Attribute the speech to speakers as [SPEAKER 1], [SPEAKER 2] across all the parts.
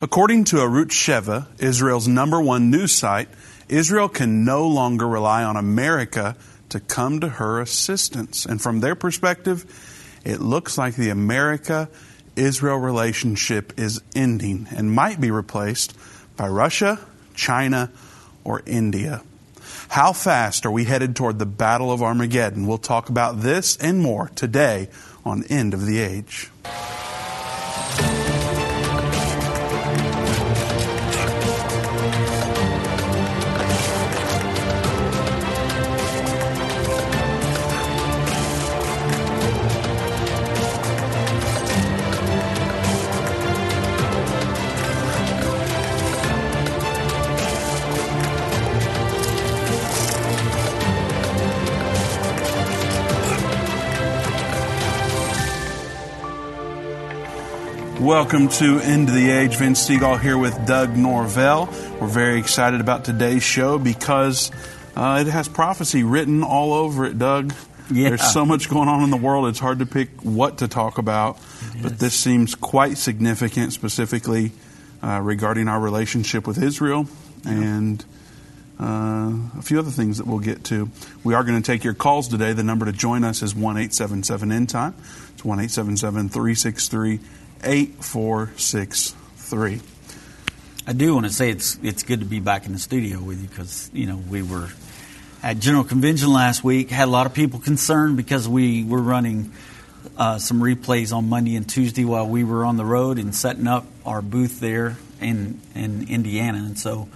[SPEAKER 1] According to Arutz Sheva, Israel's number one news site, Israel can no longer rely on America to come to her assistance. And from their perspective, it looks like the America Israel relationship is ending and might be replaced by Russia, China, or India. How fast are we headed toward the Battle of Armageddon? We'll talk about this and more today on End of the Age. Welcome to End of the Age. Vince Stegall here with Doug Norvell. We're very excited about today's show because uh, it has prophecy written all over it, Doug.
[SPEAKER 2] Yeah.
[SPEAKER 1] There's so much going on in the world, it's hard to pick what to talk about. But this seems quite significant, specifically uh, regarding our relationship with Israel and uh, a few other things that we'll get to. We are going to take your calls today. The number to join us is 1 877 End Time. It's 1 877 363 8463.
[SPEAKER 2] I do want to say it's it's good to be back in the studio with you because you know we were at General Convention last week. Had a lot of people concerned because we were running uh, some replays on Monday and Tuesday while we were on the road and setting up our booth there in in Indiana, and so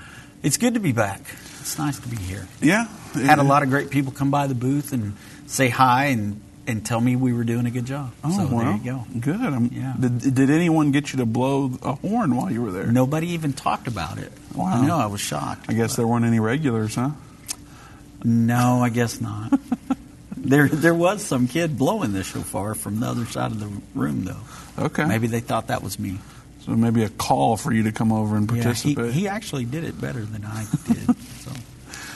[SPEAKER 2] it's good to be back. It's nice to be here.
[SPEAKER 1] Yeah.
[SPEAKER 2] Had a lot of great people come by the booth and say hi and and tell me we were doing a good job.
[SPEAKER 1] Oh,
[SPEAKER 2] so
[SPEAKER 1] well,
[SPEAKER 2] there you go.
[SPEAKER 1] Good. Um,
[SPEAKER 2] Yeah.
[SPEAKER 1] Did, did anyone get you to blow a horn while you were there?
[SPEAKER 2] Nobody even talked about it.
[SPEAKER 1] Wow.
[SPEAKER 2] I know. I was shocked.
[SPEAKER 1] I guess there weren't any regulars, huh?
[SPEAKER 2] No, I guess not. there, there was some kid blowing the shofar from the other side of the room, though.
[SPEAKER 1] Okay.
[SPEAKER 2] Maybe they thought that was me.
[SPEAKER 1] So maybe a call for you to come over and
[SPEAKER 2] Yeah, he,
[SPEAKER 1] participate.
[SPEAKER 2] he actually did it better than I did. so,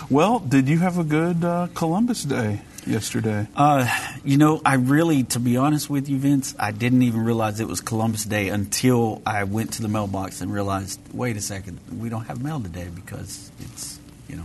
[SPEAKER 1] well, did you have a good uh, Columbus Day yesterday?
[SPEAKER 2] uh, you know, I really, to be honest with you, Vince, I didn't even realize it was Columbus Day until I went to the mailbox and realized, wait a second, we don't have mail today because it's, you know.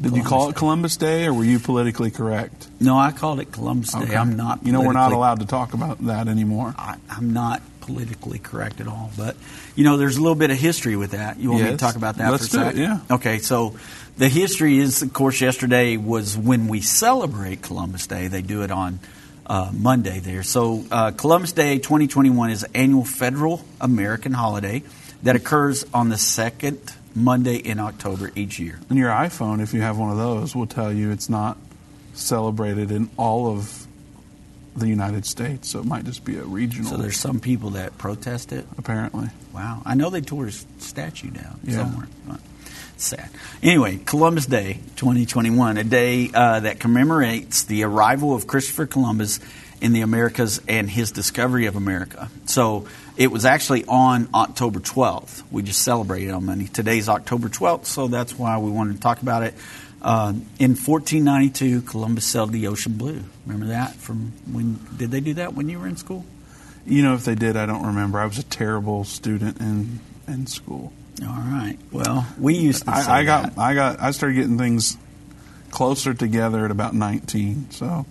[SPEAKER 1] Did you call it
[SPEAKER 2] Day.
[SPEAKER 1] Columbus Day, or were you politically correct?
[SPEAKER 2] No, I called it Columbus Day.
[SPEAKER 1] Okay.
[SPEAKER 2] I'm not.
[SPEAKER 1] You know, we're not allowed to talk about that anymore.
[SPEAKER 2] I, I'm not politically correct at all, but you know, there's a little bit of history with that. You want me to talk about that
[SPEAKER 1] Let's
[SPEAKER 2] for a
[SPEAKER 1] it,
[SPEAKER 2] second?
[SPEAKER 1] yeah.
[SPEAKER 2] Okay, so the history is, of course, yesterday was when we celebrate Columbus Day. They do it on uh, Monday there. So uh, Columbus Day 2021 is an annual federal American holiday that occurs on the second Monday in October each year.
[SPEAKER 1] And your iPhone, if you have one of those, will tell you it's not celebrated in all of the United States, so it might just be a regional.
[SPEAKER 2] So there's some people that protest it.
[SPEAKER 1] apparently.
[SPEAKER 2] Wow. I know they tore his statue down
[SPEAKER 1] Yeah.
[SPEAKER 2] somewhere. But sad. Anyway, Columbus Day 2021, a day uh, that commemorates the arrival of Christopher Columbus in the Americas and his discovery of America. So it was actually on October 12th. We just celebrated on Monday. Today's October 12th, so that's why we wanted to talk about it. Uh, in 1492, Columbus sailed the ocean blue. Remember that from when? Did they do that when you were in school?
[SPEAKER 1] You know, if they did, I don't remember. I was a terrible student in in school.
[SPEAKER 2] All right. Well, we used to.
[SPEAKER 1] I, I got
[SPEAKER 2] that.
[SPEAKER 1] I got I started getting things closer together at about 19. So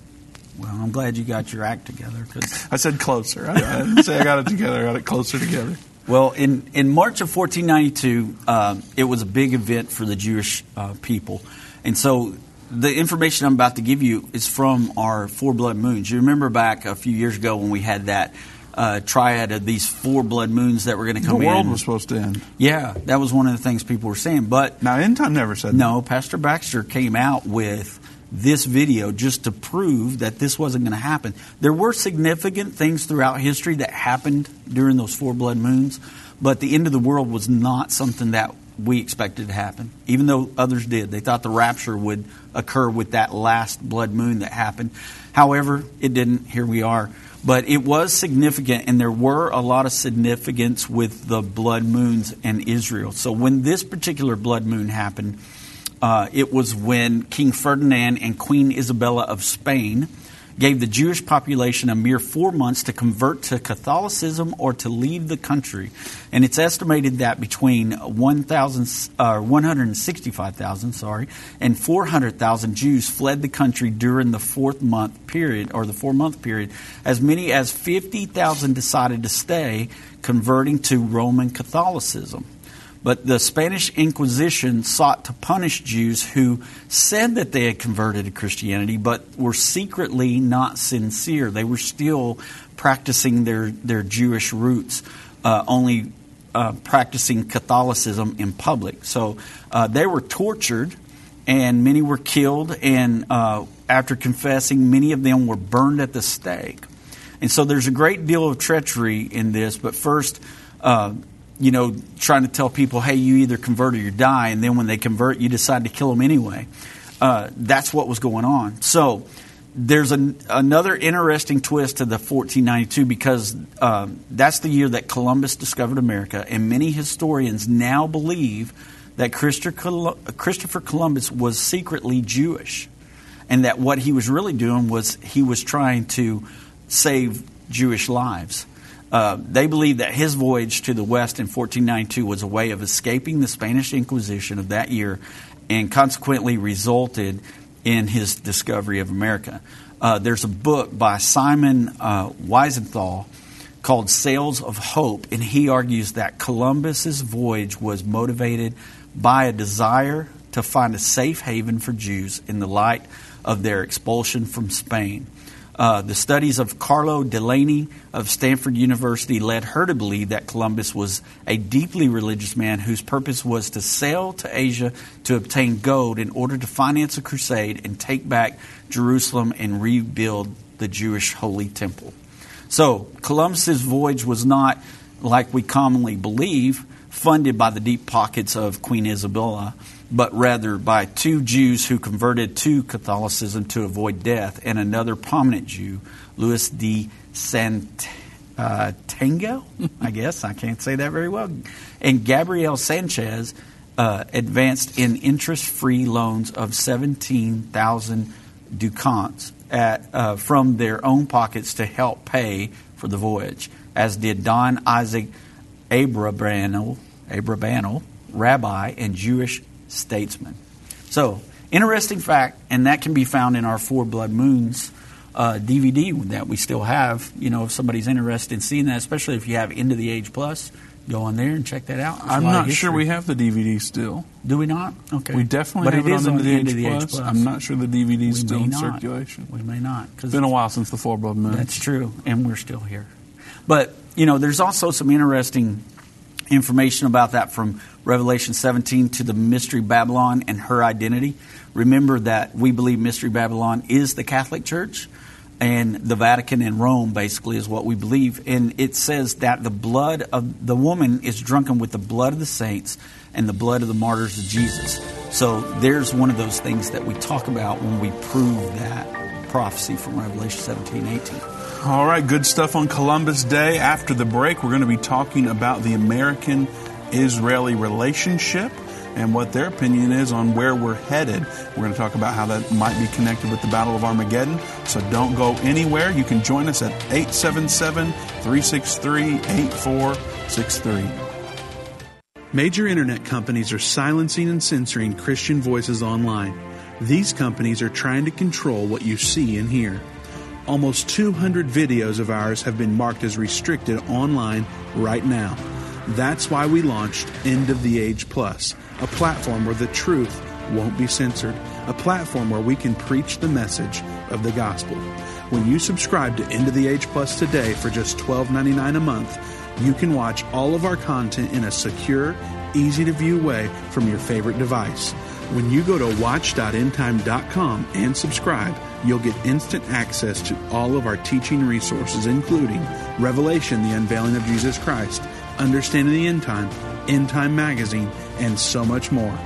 [SPEAKER 2] Well, I'm glad you got your act together because.
[SPEAKER 1] I said closer. I, I didn't say I got it together. I got it closer together.
[SPEAKER 2] Well, in, in March of 1492, um, it was a big event for the Jewish uh, people. And so the information I'm about to give you is from our four blood moons. You remember back a few years ago when we had that uh, triad of these four blood moons that were going to come in.
[SPEAKER 1] The world
[SPEAKER 2] in?
[SPEAKER 1] was supposed to end.
[SPEAKER 2] yeah, that was one of the things people were saying. But
[SPEAKER 1] Now, end time never said
[SPEAKER 2] no, Pastor Baxter came out with this video just to prove that this wasn't going to happen. There were significant things throughout history that happened during those four blood moons, but the end of the world was not something that we expected to happen, even though others did. They thought the rapture would occur with that last blood moon that happened. However, it didn't. Here we are. But it was significant, and there were a lot of significance with the blood moons and Israel. So when this particular blood moon happened, uh, it was when King Ferdinand and Queen Isabella of Spain gave the Jewish population a mere four months to convert to Catholicism or to leave the country. And it's estimated that between 1, uh, 165,000 sorry, and 400,000 Jews fled the country during the fourth month period, or the four month period. As many as 50,000 decided to stay, converting to Roman Catholicism. But the Spanish Inquisition sought to punish Jews who said that they had converted to Christianity, but were secretly not sincere. They were still practicing their, their Jewish roots, uh, only uh, practicing Catholicism in public. So uh, they were tortured, and many were killed, and uh, after confessing, many of them were burned at the stake. And so there's a great deal of treachery in this, but first, uh, you know, trying to tell people, hey, you either convert or you die, and then when they convert, you decide to kill them anyway. Uh, that's what was going on. So there's an, another interesting twist to the 1492 because uh, that's the year that Columbus discovered America, and many historians now believe that Christopher Columbus was secretly Jewish, and that what he was really doing was he was trying to save Jewish lives. Uh, they believe that his voyage to the west in 1492 was a way of escaping the Spanish Inquisition of that year and consequently resulted in his discovery of America. Uh, there's a book by Simon uh, Wiesenthal called Sails of Hope, and he argues that Columbus's voyage was motivated by a desire to find a safe haven for Jews in the light of their expulsion from Spain. Uh, the studies of Carol Delaney of Stanford University led her to believe that Columbus was a deeply religious man whose purpose was to sail to Asia to obtain gold in order to finance a crusade and take back Jerusalem and rebuild the Jewish Holy Temple. So, Columbus's voyage was not, like we commonly believe, funded by the deep pockets of Queen Isabella but rather by two Jews who converted to Catholicism to avoid death, and another prominent Jew, Louis de Sant. Uh, Tango, I guess I can't say that very well, and Gabriel Sanchez uh, advanced in interest-free loans of seventeen thousand ducats at, uh, from their own pockets to help pay for the voyage, as did Don Isaac Abrabanel, Abrabanel rabbi and Jewish statesman. So, interesting fact, and that can be found in our Four Blood Moons uh, DVD that we still have. You know, if somebody's interested in seeing that, especially if you have of the Age Plus, go on there and check that out.
[SPEAKER 1] I'm not sure we have the DVD still.
[SPEAKER 2] Do we not? Okay.
[SPEAKER 1] We definitely
[SPEAKER 2] but
[SPEAKER 1] have
[SPEAKER 2] it,
[SPEAKER 1] it on,
[SPEAKER 2] on
[SPEAKER 1] the, Age,
[SPEAKER 2] the
[SPEAKER 1] Plus.
[SPEAKER 2] Age Plus.
[SPEAKER 1] I'm not sure the DVD is
[SPEAKER 2] We
[SPEAKER 1] still in
[SPEAKER 2] not.
[SPEAKER 1] circulation.
[SPEAKER 2] We may not.
[SPEAKER 1] It's been a while since the Four Blood Moon.
[SPEAKER 2] That's true, and we're still here. But, you know, there's also some interesting information about that from Revelation 17 to the Mystery Babylon and her identity. Remember that we believe Mystery Babylon is the Catholic Church, and the Vatican and Rome basically is what we believe. And it says that the blood of the woman is drunken with the blood of the saints and the blood of the martyrs of Jesus. So there's one of those things that we talk about when we prove that prophecy from Revelation 17 18.
[SPEAKER 1] All right, good stuff on Columbus Day. After the break, we're going to be talking about the American Israeli relationship and what their opinion is on where we're headed. We're going to talk about how that might be connected with the Battle of Armageddon. So don't go anywhere. You can join us at 877 363 8463. Major internet companies are silencing and censoring Christian voices online. These companies are trying to control what you see and hear. Almost 200 videos of ours have been marked as restricted online right now. That's why we launched End of the Age Plus, a platform where the truth won't be censored, a platform where we can preach the message of the gospel. When you subscribe to End of the Age Plus today for just $12.99 a month, you can watch all of our content in a secure, easy to view way from your favorite device. When you go to watch.endtime.com and subscribe, you'll get instant access to all of our teaching resources, including Revelation, the unveiling of Jesus Christ, Understanding the End Time, End Time Magazine, and so much more.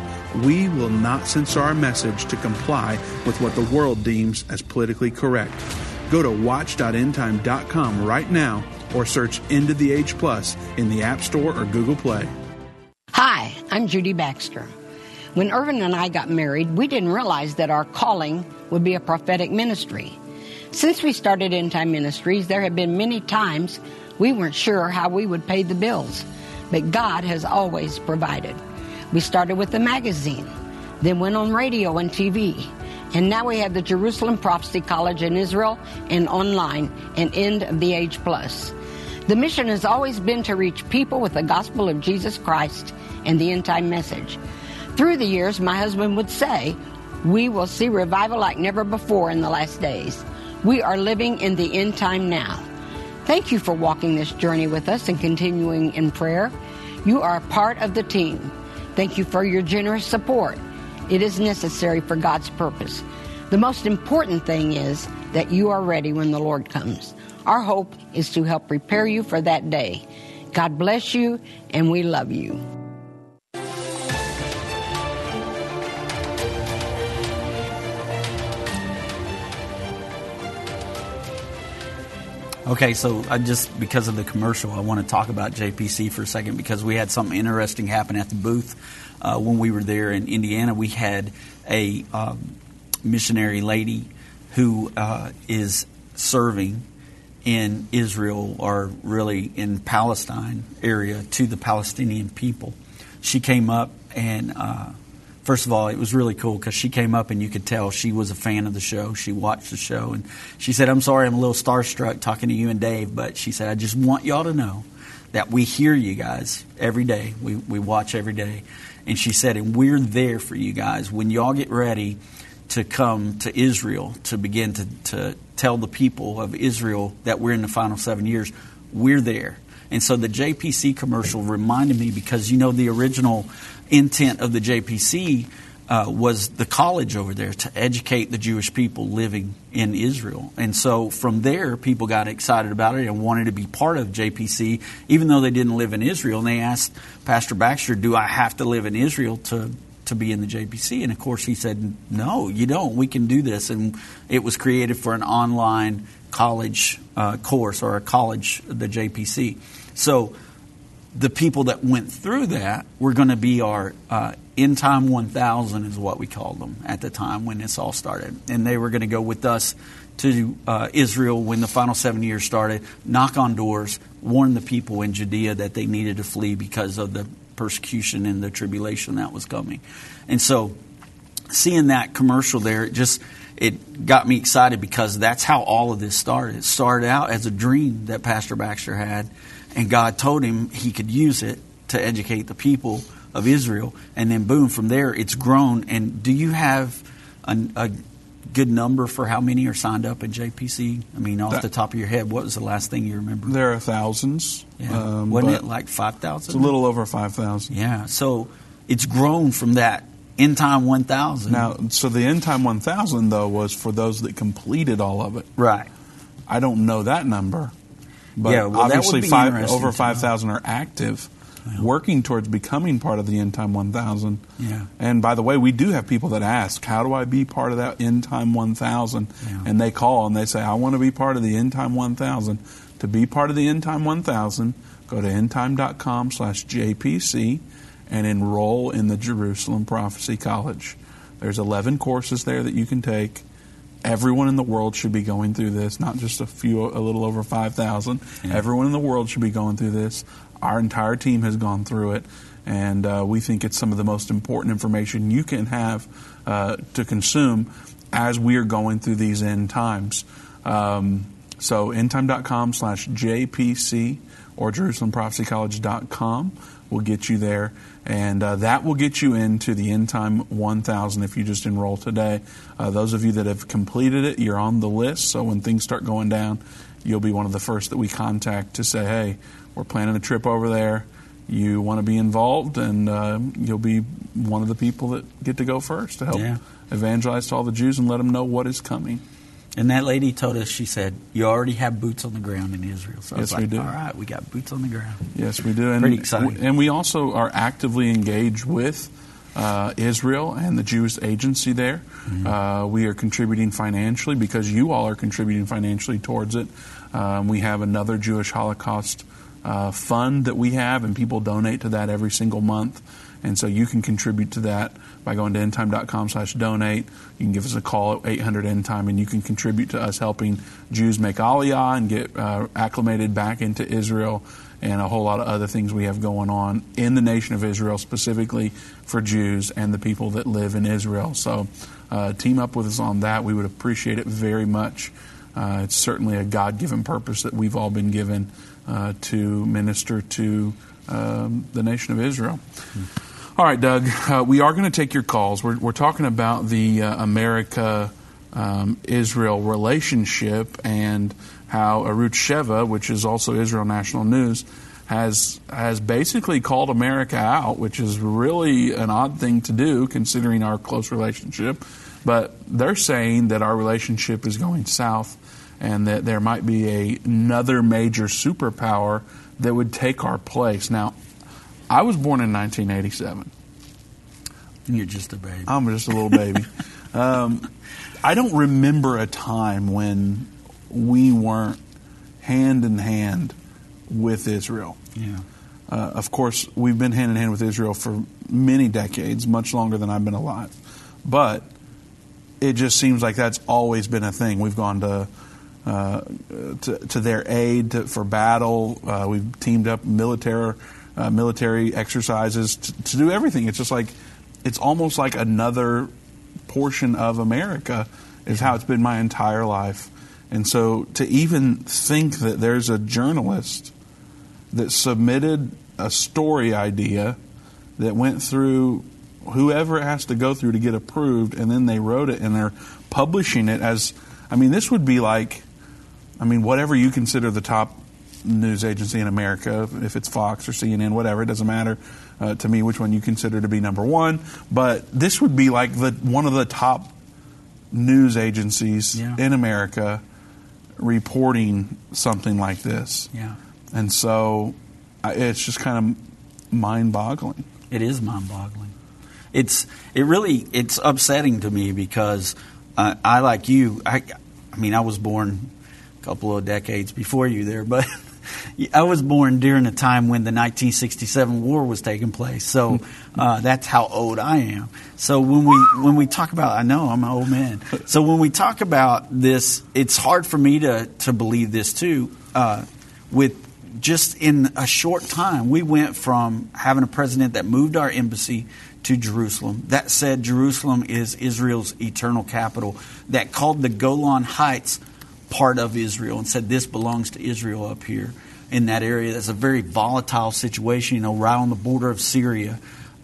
[SPEAKER 1] We will not censor our message to comply with what the world deems as politically correct. Go to watch.endtime.com right now or search End of the Age Plus in the App Store or Google Play.
[SPEAKER 3] Hi, I'm Judy Baxter. When Irvin and I got married, we didn't realize that our calling would be a prophetic ministry. Since we started End Time Ministries, there have been many times we weren't sure how we would pay the bills, but God has always provided. We started with the magazine, then went on radio and TV, and now we have the Jerusalem Prophecy College in Israel and online and End of the Age Plus. The mission has always been to reach people with the gospel of Jesus Christ and the end time message. Through the years, my husband would say, We will see revival like never before in the last days. We are living in the end time now. Thank you for walking this journey with us and continuing in prayer. You are part of the team. Thank you for your generous support. It is necessary for God's purpose. The most important thing is that you are ready when the Lord comes. Our hope is to help prepare you for that day. God bless you, and we love you.
[SPEAKER 2] Okay, so I just because of the commercial, I want to talk about JPC for a second because we had something interesting happen at the booth uh, when we were there in Indiana. We had a um, missionary lady who uh, is serving in Israel or really in Palestine area to the Palestinian people. She came up and uh, first of all, it was really cool because she came up and you could tell she was a fan of the show. She watched the show and she said, I'm sorry I'm a little starstruck talking to you and Dave, but she said, I just want y'all to know that we hear you guys every day. We, we watch every day. And she said, and we're there for you guys. When y'all get ready to come to Israel to begin to, to tell the people of Israel that we're in the final seven years, we're there. And so the JPC commercial reminded me because you know the original intent of the JPC uh, was the college over there to educate the Jewish people living in Israel. And so from there, people got excited about it and wanted to be part of JPC, even though they didn't live in Israel. And they asked Pastor Baxter, Do I have to live in Israel to, to be in the JPC? And of course, he said, No, you don't. We can do this. And it was created for an online college uh, course or a college, the JPC. So the people that went through that were going to be our uh, end time 1000 is what we called them at the time when this all started. And they were going to go with us to uh, israel when the final seven years started knock on doors warn the people in judea that they needed to flee because of the persecution and the tribulation that was coming. And so seeing that commercial there it just it got me excited because that's how all of this started. It started out as a dream that pastor baxter had and God told him he could use it to educate the people of Israel. And then, boom, from there it's grown. And do you have a, a good number for how many are signed up in JPC? I mean, off that, the top of your head, what was the last thing you remember?
[SPEAKER 1] There are thousands.
[SPEAKER 2] Yeah. Um, Wasn't it like 5,000?
[SPEAKER 1] It's a little over 5,000.
[SPEAKER 2] Yeah. So it's grown from that End Time 1000.
[SPEAKER 1] Now, so the End Time 1000, though, was for those that completed all of it.
[SPEAKER 2] Right.
[SPEAKER 1] I don't know that number. But
[SPEAKER 2] yeah, well,
[SPEAKER 1] obviously, five, over 5,000 are active, yeah. working towards becoming part of the End Time 1000.
[SPEAKER 2] Yeah.
[SPEAKER 1] And by the way, we do have people that ask, How do I be part of that End Time 1000? Yeah. And they call and they say, I want to be part of the End Time 1000. To be part of the End Time 1000, go to endtime.com slash JPC and enroll in the Jerusalem Prophecy College. There's 11 courses there that you can take everyone in the world should be going through this, not just a few, a little over 5,000. Yeah. Everyone in the world should be going through this. Our entire team has gone through it, and uh, we think it's some of the most important information you can have uh, to consume as we are going through these end times. Um, so, endtime.com slash JPC or JerusalemProphecyCollege.com will get you there. And uh, that will get you into the End Time 1000 if you just enroll today. Uh, those of you that have completed it, you're on the list. So when things start going down, you'll be one of the first that we contact to say, hey, we're planning a trip over there. You want to be involved, and uh, you'll be one of the people that get to go first to help yeah. evangelize to all the Jews and let them know what is coming.
[SPEAKER 2] And that lady told us, she said, you already have boots on the ground in Israel. So
[SPEAKER 1] yes,
[SPEAKER 2] like,
[SPEAKER 1] we do.
[SPEAKER 2] All right, we got boots on the ground.
[SPEAKER 1] Yes, we do.
[SPEAKER 2] And, Pretty exciting.
[SPEAKER 1] And we also are actively engaged with uh, Israel and the Jewish agency there. Mm-hmm. Uh, we are contributing financially because you all are contributing financially towards it. Um, we have another Jewish Holocaust uh, fund that we have, and people donate to that every single month. And so you can contribute to that by going to endtime.com slash donate. You can give us a call at 800 endtime, and you can contribute to us helping Jews make Aliyah and get uh, acclimated back into Israel and a whole lot of other things we have going on in the nation of Israel, specifically for Jews and the people that live in Israel. So uh, team up with us on that. We would appreciate it very much. Uh, it's certainly a God given purpose that we've all been given uh, to minister to um, the nation of Israel. Mm-hmm. All right, Doug, uh, we are going to take your calls. We're, we're talking about the uh, America um, Israel relationship and how Arutz Sheva, which is also Israel National News, has has basically called America out, which is really an odd thing to do considering our close relationship. But they're saying that our relationship is going south and that there might be a, another major superpower that would take our place. Now, I was born in 1987.
[SPEAKER 2] You're just a baby.
[SPEAKER 1] I'm just a little baby. um, I don't remember a time when we weren't hand in hand with Israel.
[SPEAKER 2] Yeah.
[SPEAKER 1] Uh, of course, we've been hand in hand with Israel for many decades, much longer than I've been alive. But it just seems like that's always been a thing. We've gone to uh, to, to, their aid to, for battle. Uh, we've teamed up military uh, military exercises to, to, do everything. It's just like it's almost like another portion of America is how it's been my entire life. And so to even think that there's a journalist that submitted a story idea that went through whoever it has to go through to get approved, and then they wrote it and they're publishing it as I mean, this would be like, I mean, whatever you consider the top news agency in America, if it's Fox or CNN, whatever, it doesn't matter uh, to me which one you consider to be number one. But this would be like the one of the top news agencies yeah. in America reporting something like this.
[SPEAKER 2] Yeah.
[SPEAKER 1] And so it's just kind of mind-boggling.
[SPEAKER 2] It is mind-boggling. It's it really it's upsetting to me because uh, I like you. I I mean I was born a couple of decades before you there, but I was born during a time when the 1967 war was taking place, so uh, that's how old I am. So when we when we talk about, I know I'm an old man. So when we talk about this, it's hard for me to to believe this too. Uh, with just in a short time, we went from having a president that moved our embassy to Jerusalem, that said Jerusalem is Israel's eternal capital, that called the Golan Heights part of Israel and said this belongs to Israel up here in that area. That's a very volatile situation, you know, right on the border of Syria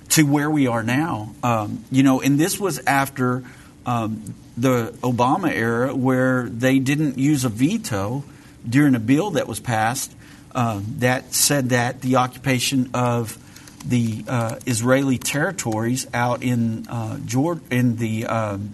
[SPEAKER 2] to where we are now. Um, you know, and this was after um, the Obama era where they didn't use a veto during a bill that was passed uh, that said that the occupation of the uh, Israeli territories out in uh, Jordan, in the um,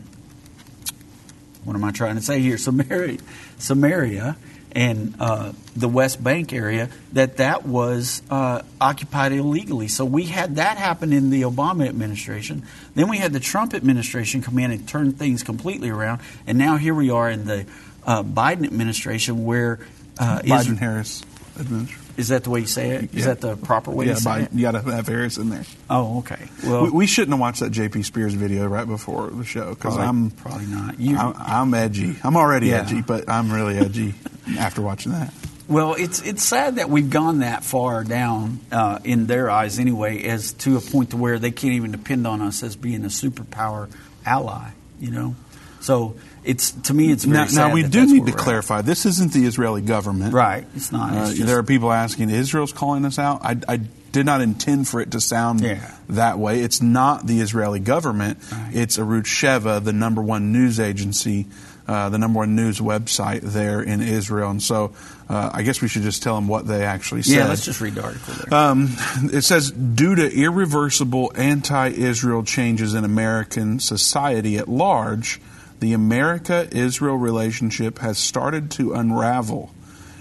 [SPEAKER 2] what am I trying to say here? Samaria, Samaria and uh, the West Bank area, that that was uh, occupied illegally. So we had that happen in the Obama administration. Then we had the Trump administration come in and turn things completely around. And now here we are in the uh, Biden administration where
[SPEAKER 1] uh, Biden Harris administration.
[SPEAKER 2] Is that the way you say it? Is yeah. that the proper way
[SPEAKER 1] yeah,
[SPEAKER 2] to say
[SPEAKER 1] by,
[SPEAKER 2] it?
[SPEAKER 1] You got to have Harris in there.
[SPEAKER 2] Oh, okay.
[SPEAKER 1] Well, we, we, shouldn't have watched that J.P. Spears video right before the show because I'm
[SPEAKER 2] probably not.
[SPEAKER 1] I'm, I'm, edgy. I'm already yeah. edgy, but I'm really edgy after watching that.
[SPEAKER 2] Well, it's it's sad that we've gone that far down uh, in their eyes anyway, as to a point to where they can't even depend on us as being a superpower ally. You know, so it's to me it's
[SPEAKER 1] now,
[SPEAKER 2] now,
[SPEAKER 1] we
[SPEAKER 2] do
[SPEAKER 1] need to clarify this isn't the Israeli government.
[SPEAKER 2] Right it's not
[SPEAKER 1] it's
[SPEAKER 2] uh, just,
[SPEAKER 1] there are people asking Israel's calling us out? I, I, did not intend for it to sound
[SPEAKER 2] yeah.
[SPEAKER 1] that way. It's not the Israeli government.
[SPEAKER 2] Right.
[SPEAKER 1] it's Arutz Sheva the number one news agency uh, the number one news website there in Israel. And so uh, I guess we should just tell them what they actually said.
[SPEAKER 2] yeah let's just read the article there.
[SPEAKER 1] Um, it says due to irreversible anti-Israel changes in American society at large the America Israel relationship has started to unravel.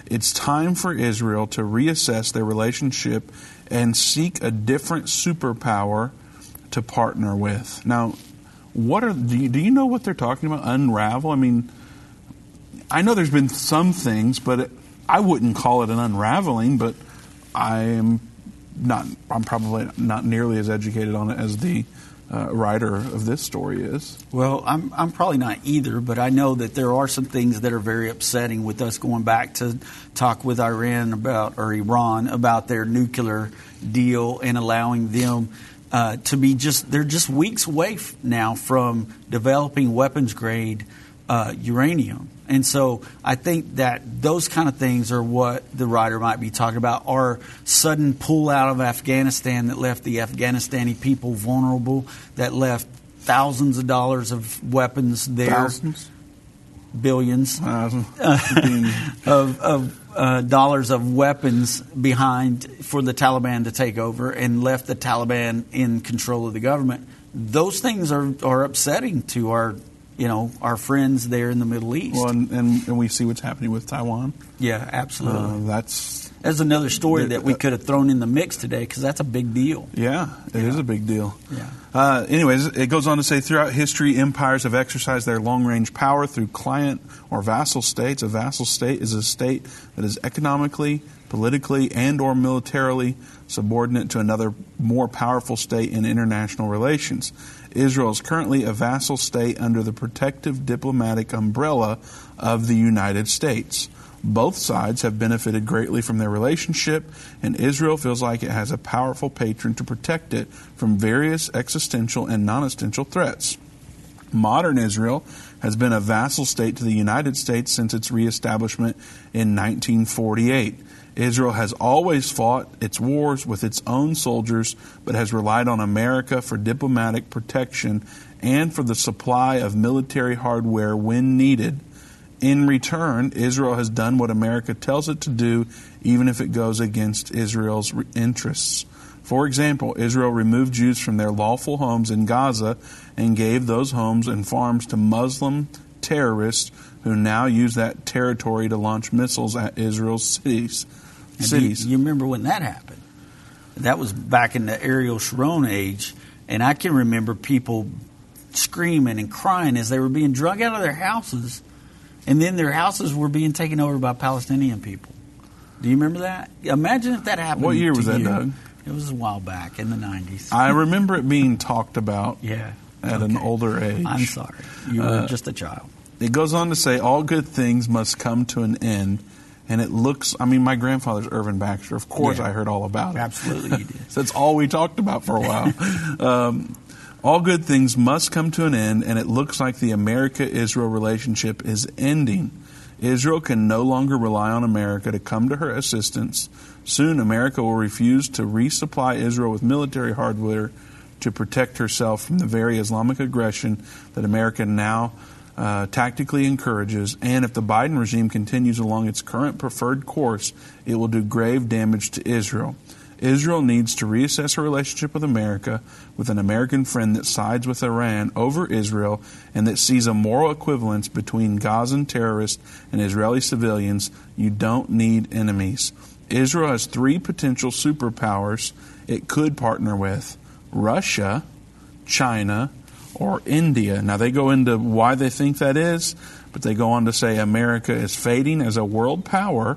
[SPEAKER 1] It's time for Israel to reassess their relationship and seek a different superpower to partner with. Now, what are do you, do you know what they're talking about? Unravel? I mean, I know there's been some things, but I wouldn't call it an unraveling. But I am not. I'm probably not nearly as educated on it as the uh, writer of this story is.
[SPEAKER 2] Well, I'm I'm probably not either, but I know that there are some things that are very upsetting with us going back to talk with Iran about or Iran about their nuclear deal and allowing them. Uh, to be just, they're just weeks away now from developing weapons grade uh, uranium. And so I think that those kind of things are what the writer might be talking about. Our sudden pull out of Afghanistan that left the Afghanistani people vulnerable, that left thousands of dollars of weapons there.
[SPEAKER 1] Thousands?
[SPEAKER 2] Billions. Of, of uh, dollars of weapons behind for the Taliban to take over and left the Taliban in control of the government. Those things are, are upsetting to our you know our friends there in the Middle East.
[SPEAKER 1] Well, and, and, and we see what's happening with Taiwan.
[SPEAKER 2] yeah, absolutely.
[SPEAKER 1] Uh, that's
[SPEAKER 2] That's another story
[SPEAKER 1] there-
[SPEAKER 2] that we
[SPEAKER 1] uh,
[SPEAKER 2] could have thrown in the mix today because that's a big deal.
[SPEAKER 1] yeah, it is a big deal.
[SPEAKER 2] Yeah.
[SPEAKER 1] Uh, anyways, it goes on to say throughout history, empires have exercised their long range power through client or vassal states. A vassal state is a state that is economically, politically, and or militarily subordinate to another more powerful state in international relations. Israel is currently a vassal state under the protective diplomatic umbrella of the United States. Both sides have benefited greatly from their relationship, and Israel feels like it has a powerful patron to protect it from various existential and non existential threats. Modern Israel has been a vassal state to the United States since its reestablishment in 1948. Israel has always fought its wars with its own soldiers, but has relied on America for diplomatic protection and for the supply of military hardware when needed. In return, Israel has done what America tells it to do, even if it goes against Israel's re- interests. For example, Israel removed Jews from their lawful homes in Gaza and gave those homes and farms to Muslim terrorists who now use that territory to launch missiles at Israel's cities.
[SPEAKER 2] Do you-
[SPEAKER 1] Cities.
[SPEAKER 2] You, remember when that happened? That was back in the Ariel Sharon age, and I can remember people screaming and crying as they were being drug out of their houses, and then their houses were being taken over by Palestinian people. Do you remember that? Imagine if that happened.
[SPEAKER 1] What year was that,
[SPEAKER 2] you.
[SPEAKER 1] Doug?
[SPEAKER 2] It was a while back in the nineties.
[SPEAKER 1] I remember it being talked about
[SPEAKER 2] Yeah.
[SPEAKER 1] at an older age.
[SPEAKER 2] I'm sorry. You were
[SPEAKER 1] Uh,
[SPEAKER 2] just a child.
[SPEAKER 1] It goes on to say, all good things must come to an end. And it looks, I mean, my grandfather's Irvin Baxter. Of course,
[SPEAKER 2] Yeah.
[SPEAKER 1] I heard all about it.
[SPEAKER 2] Absolutely you did.
[SPEAKER 1] So that's all we talked about for a while. um, all good things must come to an end, and it looks like the America Israel relationship is ending. Israel can no longer rely on America to come to her assistance. Soon, America will refuse to resupply Israel with military hardware to protect herself from the very Islamic aggression that America now uh, tactically encourages. And if the Biden regime continues along its current preferred course, it will do grave damage to Israel. Israel needs to reassess her relationship with America, with an American friend that sides with Iran over Israel and that sees a moral equivalence between Gazan terrorists and Israeli civilians. You don't need enemies. Israel has three potential superpowers it could partner with Russia, China, or India. Now, they go into why they think that is, but they go on to say America is fading as a world power,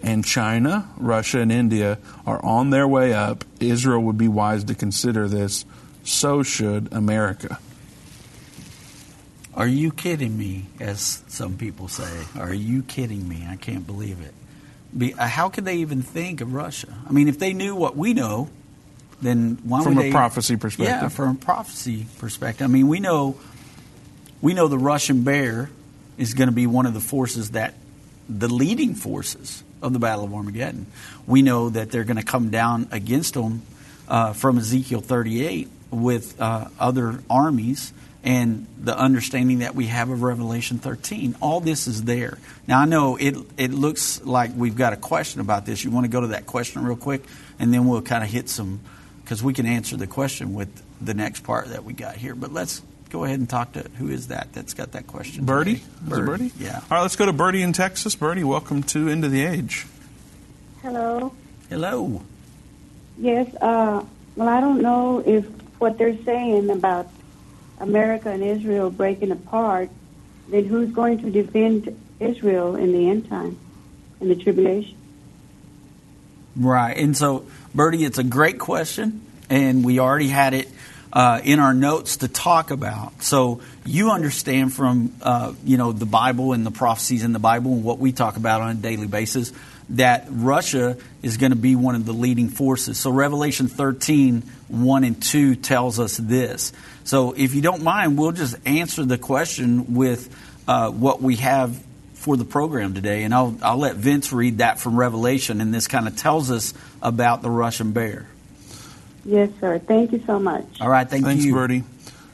[SPEAKER 1] and China, Russia, and India are on their way up. Israel would be wise to consider this. So should America.
[SPEAKER 2] Are you kidding me? As some people say, are you kidding me? I can't believe it. Uh, how could they even think of Russia? I mean, if they knew what we know, then why
[SPEAKER 1] From
[SPEAKER 2] would
[SPEAKER 1] a
[SPEAKER 2] they,
[SPEAKER 1] prophecy perspective.
[SPEAKER 2] Yeah, from a prophecy perspective. I mean, we know we know the Russian bear is going to be one of the forces that the leading forces of the Battle of Armageddon. We know that they're going to come down against them uh, from Ezekiel 38 with uh, other armies and the understanding that we have of Revelation 13. All this is there. Now, I know it, it looks like we've got a question about this. You want to go to that question real quick, and then we'll kind of hit some, because we can answer the question with the next part that we got here. But let's go ahead and talk to who is that that's got that question?
[SPEAKER 1] Birdie?
[SPEAKER 2] today?
[SPEAKER 1] Is it Birdie?
[SPEAKER 2] Yeah.
[SPEAKER 1] All right, let's go to Birdie in Texas. Birdie, welcome to Into the Age.
[SPEAKER 4] Hello.
[SPEAKER 2] Hello.
[SPEAKER 4] Yes. Uh, well, I don't know if what they're saying about America and Israel breaking apart, then who's going to defend Israel in the end time, in the tribulation?
[SPEAKER 2] Right. And so, Bertie, it's a great question, and we already had it uh, in our notes to talk about. So you understand from uh, you know the Bible and the prophecies in the Bible and what we talk about on a daily basis that Russia is going to be one of the leading forces. So Revelation 13, 1 and 2 tells us this. So if you don't mind, we'll just answer the question with uh, what we have for the program today. And I'll, I'll let Vince read that from Revelation, and this kind of tells us about the Russian bear.
[SPEAKER 4] Yes, sir. Thank you so much.
[SPEAKER 2] All right, thank
[SPEAKER 1] Thanks,
[SPEAKER 2] you.
[SPEAKER 1] Bertie.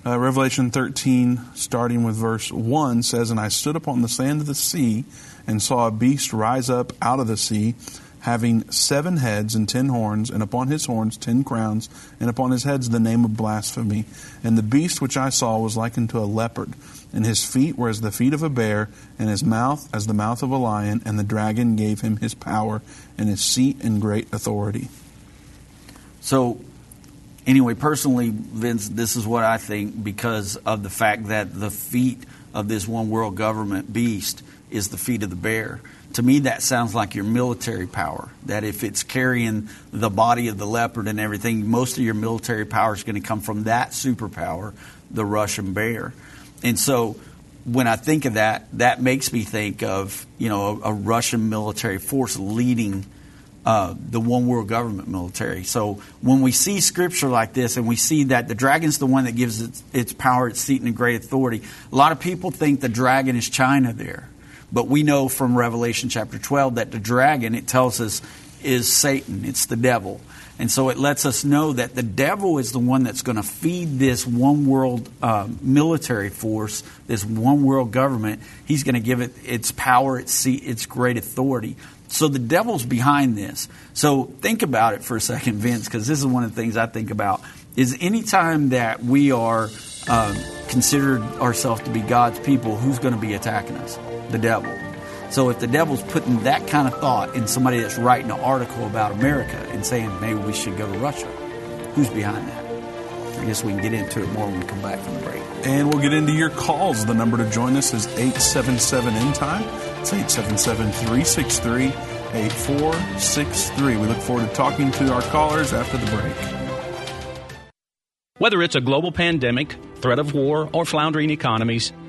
[SPEAKER 1] Uh, Revelation 13, starting with verse 1, says, And I stood upon the sand of the sea and saw a beast rise up out of the sea, having seven heads and ten horns, and upon his horns ten crowns, and upon his heads the name of blasphemy. And the beast which I saw was like unto a leopard, and his feet were as the feet of a bear, and his mouth as the mouth of a lion, and the dragon gave him his power, and his seat and great authority.
[SPEAKER 2] So, anyway, personally, Vince, this is what I think because of the fact that the feet of this one world government beast is the feet of the bear. To me, that sounds like your military power. That if it's carrying the body of the leopard and everything, most of your military power is going to come from that superpower, the Russian bear. And so, when I think of that, that makes me think of you know a, a Russian military force leading uh, the one world government military. So when we see scripture like this and we see that the dragon's the one that gives its, its power, its seat, and great authority, a lot of people think the dragon is China there. But we know from Revelation chapter 12 that the dragon, it tells us, is Satan, it's the devil. And so it lets us know that the devil is the one that's going to feed this one world uh, military force, this one world government. He's going to give it its power, its seat, its great authority. So the devil's behind this. So think about it for a second, Vince, because this is one of the things I think about. Is anytime that we are uh, considered ourselves to be God's people, who's going to be attacking us? The devil. So if the devil's putting that kind of thought in somebody that's writing an article about America and saying maybe we should go to Russia, who's behind that? I guess we can get into it more when we come back from the break.
[SPEAKER 1] And we'll get into your calls. The number to join us is 877 End Time. It's 877 363 8463. We look forward to talking to our callers after the break.
[SPEAKER 5] Whether it's a global pandemic, threat of war, or floundering economies,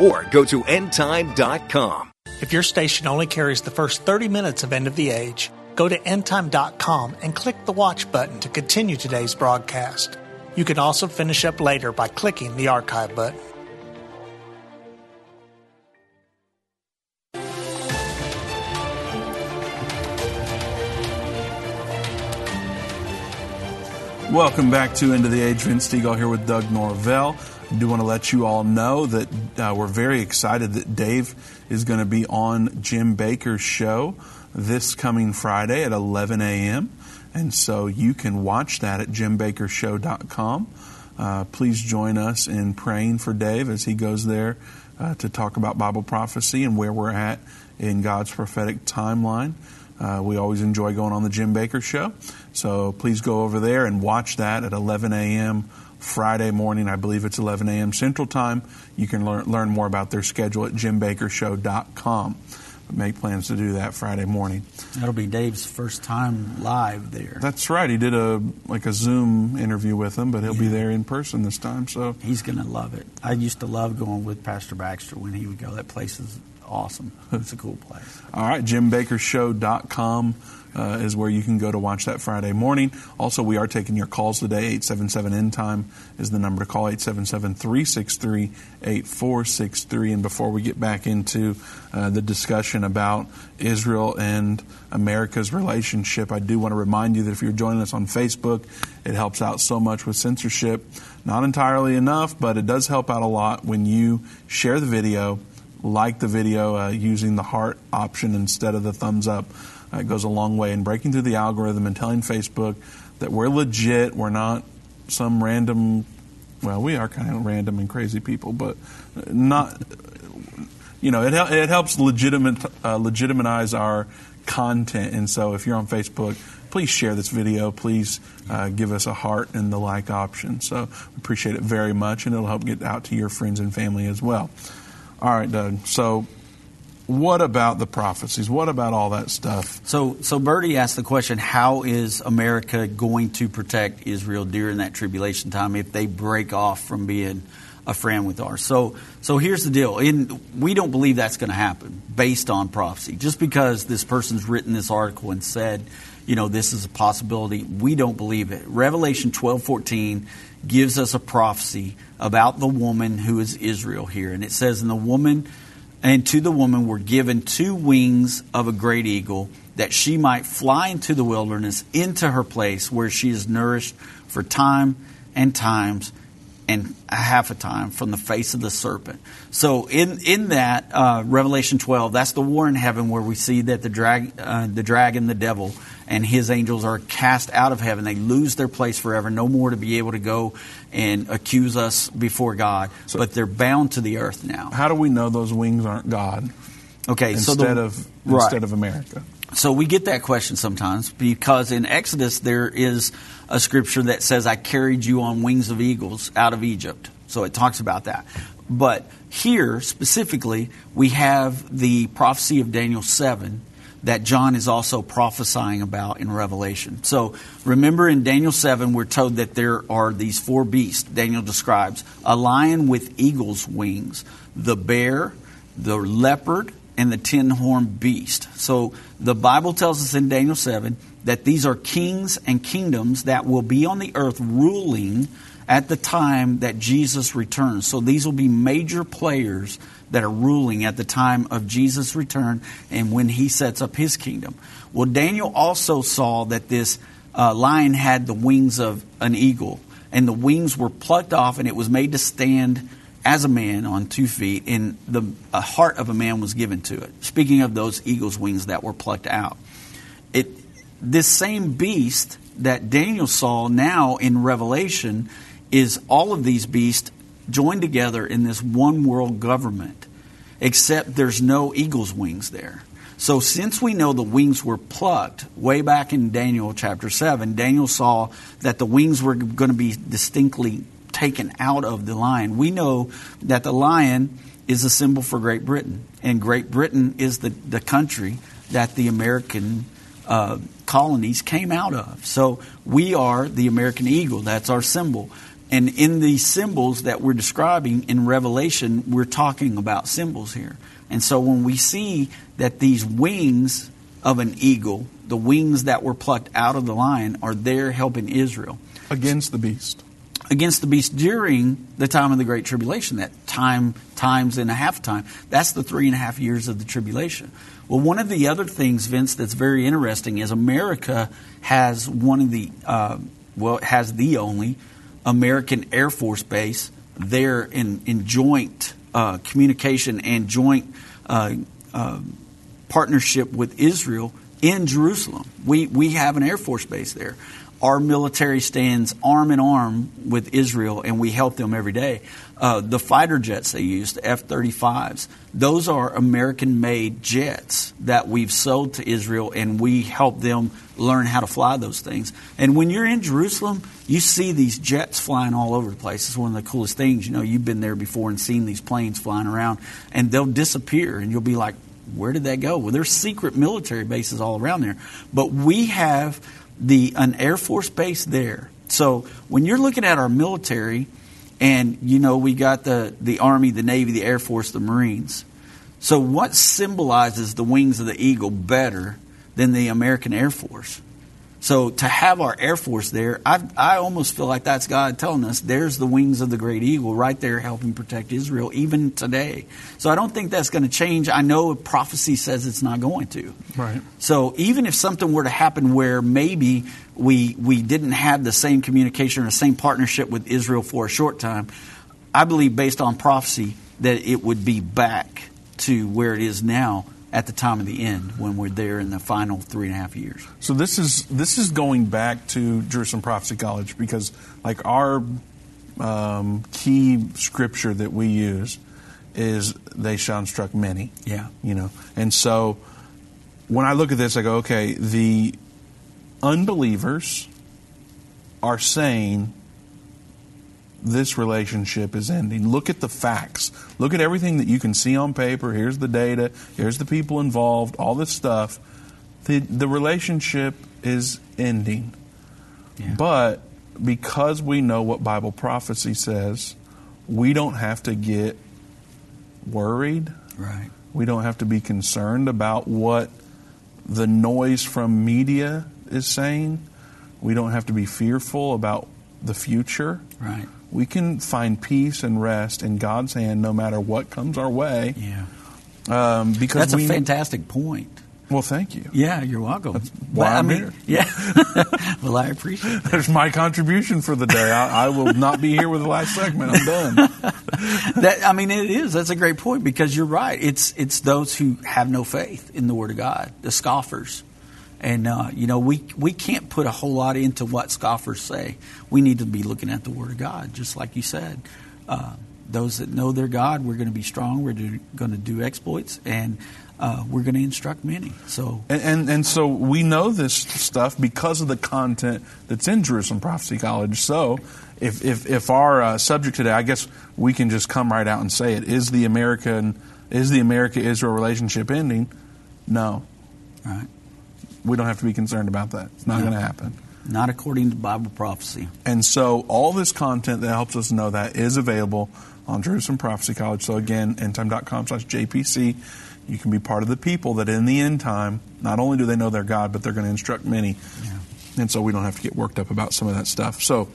[SPEAKER 6] or go to endtime.com.
[SPEAKER 7] If your station only carries the first 30 minutes of End of the Age, go to endtime.com and click the watch button to continue today's broadcast. You can also finish up later by clicking the archive button.
[SPEAKER 1] Welcome back to End of the Age. Vince Stegall here with Doug Norvell. I do want to let you all know that uh, we're very excited that Dave is going to be on Jim Bakker's show this coming Friday at 11 a.m. And so you can watch that at jimbakkershow.com. Uh, please join us in praying for Dave as he goes there uh, to talk about Bible prophecy and where we're at in God's prophetic timeline. Uh, we always enjoy going on the Jim Bakker Show. So please go over there and watch that at 11 a.m. Friday morning. I believe it's 11 a.m. Central Time. You can learn, learn more about their schedule at jimbakkershow.com. Make plans to do that Friday morning.
[SPEAKER 2] That'll be Dave's first time live there.
[SPEAKER 1] That's right. He did a like a Zoom interview with him, but he'll be there in person this time. So
[SPEAKER 2] He's going to love it. I used to love going with Pastor Baxter when he would go. That place is awesome. It's a cool place.
[SPEAKER 1] All right, jimbakkershow.com uh, is where you can go to watch that Friday morning. Also, we are taking your calls today. 877 End Time is the number to call 877 363 8463. And before we get back into uh, the discussion about Israel and America's relationship, I do want to remind you that if you're joining us on Facebook, it helps out so much with censorship. Not entirely enough, but it does help out a lot when you share the video like the video uh, using the heart option instead of the thumbs up. Uh, it goes a long way in breaking through the algorithm and telling Facebook that we're legit. We're not some random. Well, we are kind of random and crazy people, but not. You know, it it helps legitimate uh, legitimize our content. And so, if you're on Facebook, please share this video. Please uh, give us a heart and the like option. So, we appreciate it very much, and it'll help get out to your friends and family as well. All right, Doug. So, what about the prophecies? What about all that stuff?
[SPEAKER 2] So, so Bertie asked the question: How is America going to protect Israel during that tribulation time if they break off from being a friend with ours? So, so here's the deal: In, we don't believe that's going to happen based on prophecy. Just because this person's written this article and said, you know, this is a possibility, we don't believe it. Revelation twelve fourteen gives us a prophecy about the woman who is Israel here. And it says, And the woman and to the woman were given two wings of a great eagle, that she might fly into the wilderness, into her place where she is nourished for time and times and a half a time from the face of the serpent. So in in that uh, Revelation 12, that's the war in heaven where we see that the drag uh, the dragon, the devil, and his angels are cast out of heaven. They lose their place forever, no more to be able to go and accuse us before God. So, but they're bound to the earth now.
[SPEAKER 1] How do we know those wings aren't God?
[SPEAKER 2] Okay,
[SPEAKER 1] instead
[SPEAKER 2] so the,
[SPEAKER 1] of right. instead of America.
[SPEAKER 2] So we get that question sometimes because in Exodus there is a scripture that says, I carried you on wings of eagles out of Egypt. So it talks about that. But here, specifically, we have the prophecy of Daniel 7 that John is also prophesying about in Revelation. So remember in Daniel 7, we're told that there are these four beasts Daniel describes a lion with eagle's wings, the bear, the leopard, and the ten horned beast. So the Bible tells us in Daniel 7 that these are kings and kingdoms that will be on the earth ruling at the time that Jesus returns. So these will be major players that are ruling at the time of Jesus' return and when he sets up his kingdom. Well, Daniel also saw that this uh, lion had the wings of an eagle, and the wings were plucked off, and it was made to stand as a man on two feet, and the heart of a man was given to it. Speaking of those eagle's wings that were plucked out, it this same beast that Daniel saw now in Revelation is all of these beasts joined together in this one world government, except there's no eagle's wings there. So, since we know the wings were plucked way back in Daniel chapter 7, Daniel saw that the wings were going to be distinctly taken out of the lion. We know that the lion is a symbol for Great Britain, and Great Britain is the, the country that the American uh, colonies came out of. So we are the American eagle, that's our symbol. And in these symbols that we're describing in Revelation, we're talking about symbols here. And so when we see that these wings of an eagle, the wings that were plucked out of the lion, are there helping Israel.
[SPEAKER 1] Against the beast
[SPEAKER 2] against the beast during the time of the Great Tribulation, that time, times and a half time. That's the three and a half years of the tribulation. Well, one of the other things, Vince, that's very interesting is America has one of the, uh, well, has the only American Air Force base there in, in joint uh, communication and joint uh, uh partnership with Israel in Jerusalem. We, we have an Air Force base there. our military stands arm in arm with Israel, and we help them every day. Uh, the fighter jets they use, the F 35s, those are American made jets that we've sold to Israel, and we help them learn how to fly those things. And when you're in Jerusalem, you see these jets flying all over the place. It's one of the coolest things. You know, you've been there before and seen these planes flying around, and they'll disappear, and you'll be like, where did that go? Well, there's secret military bases all around there. But we have the an Air Force base there. So when you're looking at our military, and you know we got the the Army, the Navy, the Air Force, the Marines. So what symbolizes the wings of the eagle better than the American Air Force? So to have our Air Force there, I, I almost feel like that's God telling us there's the wings of the great eagle right there helping protect Israel even today. So I don't think that's going to change. I know prophecy says it's not going to.
[SPEAKER 1] Right.
[SPEAKER 2] So even if something were to happen where maybe we we didn't have the same communication or the same partnership with Israel for a short time, I believe based on prophecy that it would be back to where it is now at the time of the end when we're there in the final three and a half years.
[SPEAKER 1] So this is this is going back to Jerusalem Prophecy College because like our um, key scripture that we use is they shall instruct many.
[SPEAKER 2] Yeah.
[SPEAKER 1] You know, and so when I look at this, I go, okay, the unbelievers are saying this relationship is ending. Look at the facts. Look at everything that you can see on paper. Here's the data. Here's the people involved. All this stuff. The the relationship is ending.
[SPEAKER 2] Yeah.
[SPEAKER 1] But because we know what Bible prophecy says, we don't have to get worried.
[SPEAKER 2] Right.
[SPEAKER 1] We don't have to be concerned about what the noise from media is saying. We don't have to be fearful about the future.
[SPEAKER 2] Right.
[SPEAKER 1] We can find peace and rest in God's hand no matter what comes our way.
[SPEAKER 2] Yeah.
[SPEAKER 1] Um, because
[SPEAKER 2] That's
[SPEAKER 1] we,
[SPEAKER 2] a fantastic point.
[SPEAKER 1] Well, thank you.
[SPEAKER 2] Yeah, you're welcome.
[SPEAKER 1] why
[SPEAKER 2] Well, I
[SPEAKER 1] I'm
[SPEAKER 2] mean,
[SPEAKER 1] here.
[SPEAKER 2] Yeah. well, I appreciate that.
[SPEAKER 1] There's my contribution for the day. I, I will not be here with the last segment. I'm done.
[SPEAKER 2] that I mean, it is. That's a great point because you're right. It's it's those who have no faith in the Word of God, the scoffers, and uh, you know we we can't put a whole lot into what scoffers say. We need to be looking at the Word of God, just like you said. Uh, those that know their God, we're going to be strong. We're going to do exploits, and uh, we're going to instruct many. So
[SPEAKER 1] And, and and so we know this stuff because of the content that's in Jerusalem Prophecy College. So if if, if our uh, subject today, I guess we can just come right out and say it is the American is the America Israel relationship ending? No,
[SPEAKER 2] right,
[SPEAKER 1] we don't have to be concerned about that. It's not
[SPEAKER 2] No.
[SPEAKER 1] going to happen.
[SPEAKER 2] not according to Bible prophecy.
[SPEAKER 1] And so all this content that helps us know that is available on Jerusalem Prophecy College. So again, endtime.com slash JPC. You can be part of the people that in the end time, not only do they know their God, but they're going to instruct many. And so we don't have to get worked up about some of that stuff. So,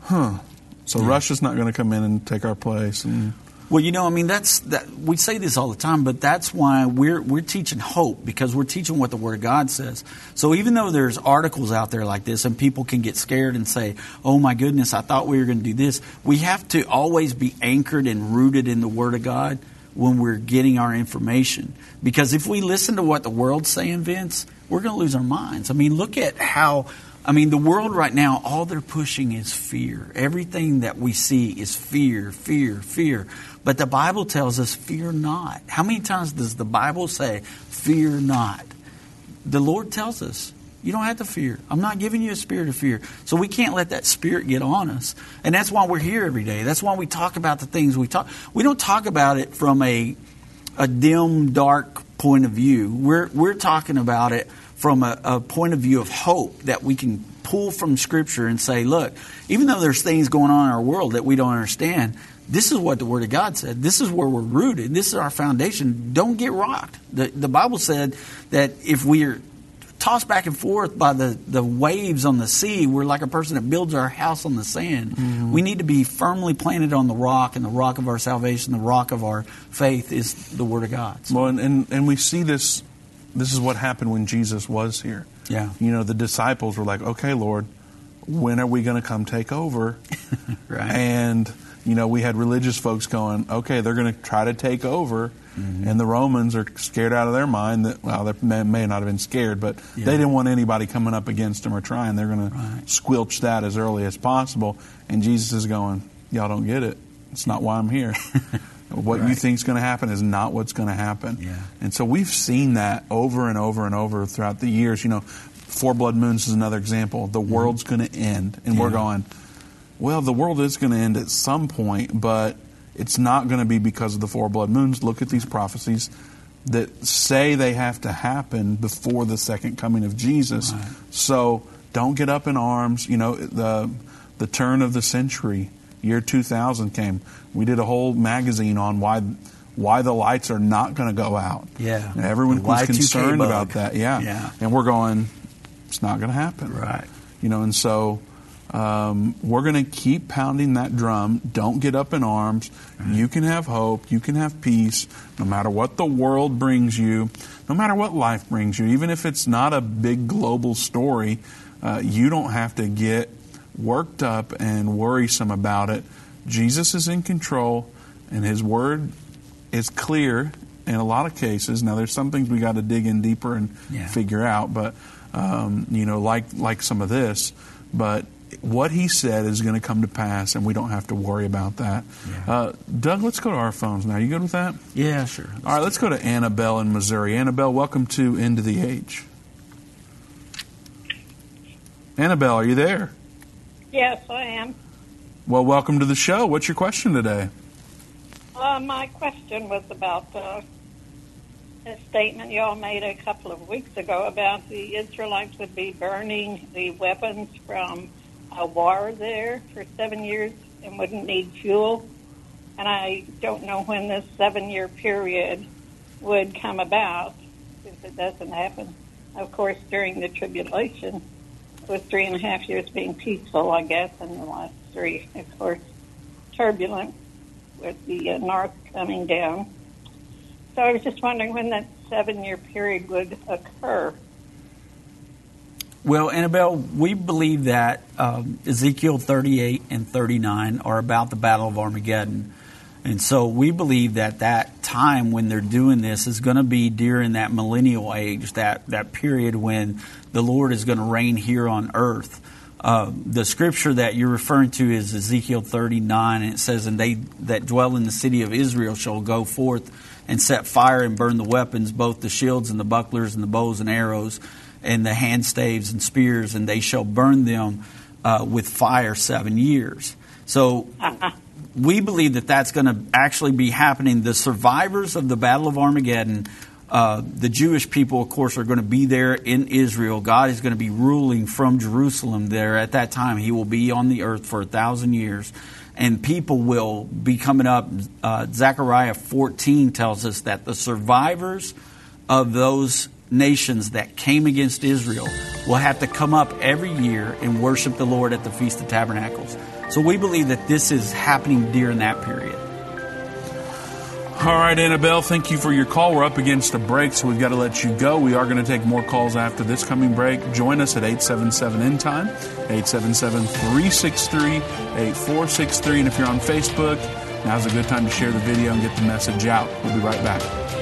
[SPEAKER 1] huh. So Russia's not going to come in and take our place. And mm-hmm.
[SPEAKER 2] Well, you know, I mean, that's that. We say this all the time, but that's why we're we're teaching hope because we're teaching what the Word of God says. So even though there's articles out there like this, and people can get scared and say, "Oh my goodness, I thought we were going to do this," we have to always be anchored and rooted in the Word of God when we're getting our information. Because if we listen to what the world's saying, Vince, we're going to lose our minds. I mean, look at how. I mean, the world right now, all they're pushing is fear. Everything that we see is fear, fear, fear. But the Bible tells us, fear not. How many times does the Bible say, fear not? The Lord tells us, you don't have to fear. I'm not giving you a spirit of fear. So we can't let that spirit get on us. And that's why we're here every day. That's why we talk about the things we talk. We don't talk about it from a, a dim, dark point of view. We're, we're talking about it from a, a point of view of hope that we can pull from Scripture and say, look, even though there's things going on in our world that we don't understand, this is what the Word of God said. This is where we're rooted. This is our foundation. Don't get rocked. The, the Bible said that if we are tossed back and forth by the, the waves on the sea, we're like a person that builds our house on the sand. Mm-hmm. We need to be firmly planted on the rock, and the rock of our salvation, the rock of our faith is the Word of God. So,
[SPEAKER 1] Well, and, and, and we see this. This is what happened when Jesus was here.
[SPEAKER 2] Yeah.
[SPEAKER 1] You know, the disciples were like, okay, Lord, when are we going to come take over?
[SPEAKER 2] right.
[SPEAKER 1] And, you know, we had religious folks going, okay, they're going to try to take over. Mm-hmm. And the Romans are scared out of their mind that, well, they may, may not have been scared, but yeah. they didn't want anybody coming up against them or trying. They're going right. to squelch that as early as possible. And Jesus is going, y'all don't get it. It's not why I'm here. what right. you think is going to happen is not what's going to happen.
[SPEAKER 2] Yeah.
[SPEAKER 1] And so we've seen that over and over and over throughout the years. You know, four blood moons is another example. The mm-hmm. world's going to end, and yeah. we're going, well, the world is going to end at some point, but it's not going to be because of the four blood moons. Look at these prophecies that say they have to happen before the second coming of Jesus. Right. So don't get up in arms. You know, the the turn of the century, year 2000 came. We did a whole magazine on why why the lights are not going to go out.
[SPEAKER 2] Yeah.
[SPEAKER 1] And everyone was concerned about that. Yeah.
[SPEAKER 2] Yeah.
[SPEAKER 1] And we're going, it's not going to happen.
[SPEAKER 2] Right.
[SPEAKER 1] You know, and so um, we're going to keep pounding that drum. Don't get up in arms. You can have hope. You can have peace no matter what the world brings you, no matter what life brings you. Even if it's not a big global story, uh, you don't have to get worked up and worrisome about it. Jesus is in control, and His Word is clear in a lot of cases. Now, there's some things we got to dig in deeper and yeah. figure out, but um, you know, like like some of this. But what he said is going to come to pass, and we don't have to worry about that. Yeah. Uh, Doug, let's go to our phones now. You good with that?
[SPEAKER 2] Yeah, sure.
[SPEAKER 1] Let's All right, let's go to Annabelle in Missouri. Annabelle, welcome to End of the Age. Annabelle, are you there?
[SPEAKER 8] Yes, I am.
[SPEAKER 1] Well, welcome to the show. What's your question today?
[SPEAKER 8] Uh, my question was about uh, a statement y'all made a couple of weeks ago about the Israelites would be burning the weapons from a war there for seven years and wouldn't need fuel. And I don't know when this seven year period would come about if it doesn't happen. Of course, during the tribulation, with three and a half years being peaceful, I guess, and the last three, of course, turbulent with the uh, north coming down. So I was just wondering when that seven year period would occur.
[SPEAKER 2] Well, Annabelle, we believe that um, Ezekiel 38 and 39 are about the Battle of Armageddon. And so we believe that that time when they're doing this is going to be during that millennial age, that, that period when the Lord is going to reign here on earth. Uh, the scripture that you're referring to is Ezekiel 39, and it says, And they that dwell in the city of Israel shall go forth and set fire and burn the weapons, both the shields and the bucklers and the bows and arrows and the hand staves and spears, and they shall burn them uh, with fire seven years. So we believe that that's going to actually be happening. The survivors of the Battle of Armageddon, uh, the Jewish people, of course, are going to be there in Israel. God is going to be ruling from Jerusalem there at that time. He will be on the earth for a thousand years. And people will be coming up. Uh, Zechariah 14 tells us that the survivors of those nations that came against Israel will have to come up every year and worship the Lord at the Feast of Tabernacles. So we believe that this is happening during that period.
[SPEAKER 1] All right, Annabelle, thank you for your call. We're up against a break, so we've got to let you go. We are going to take more calls after this coming break. Join us at 877 End Time, 877 363 8463. And if you're on Facebook, now's a good time to share the video and get the message out. We'll be right back.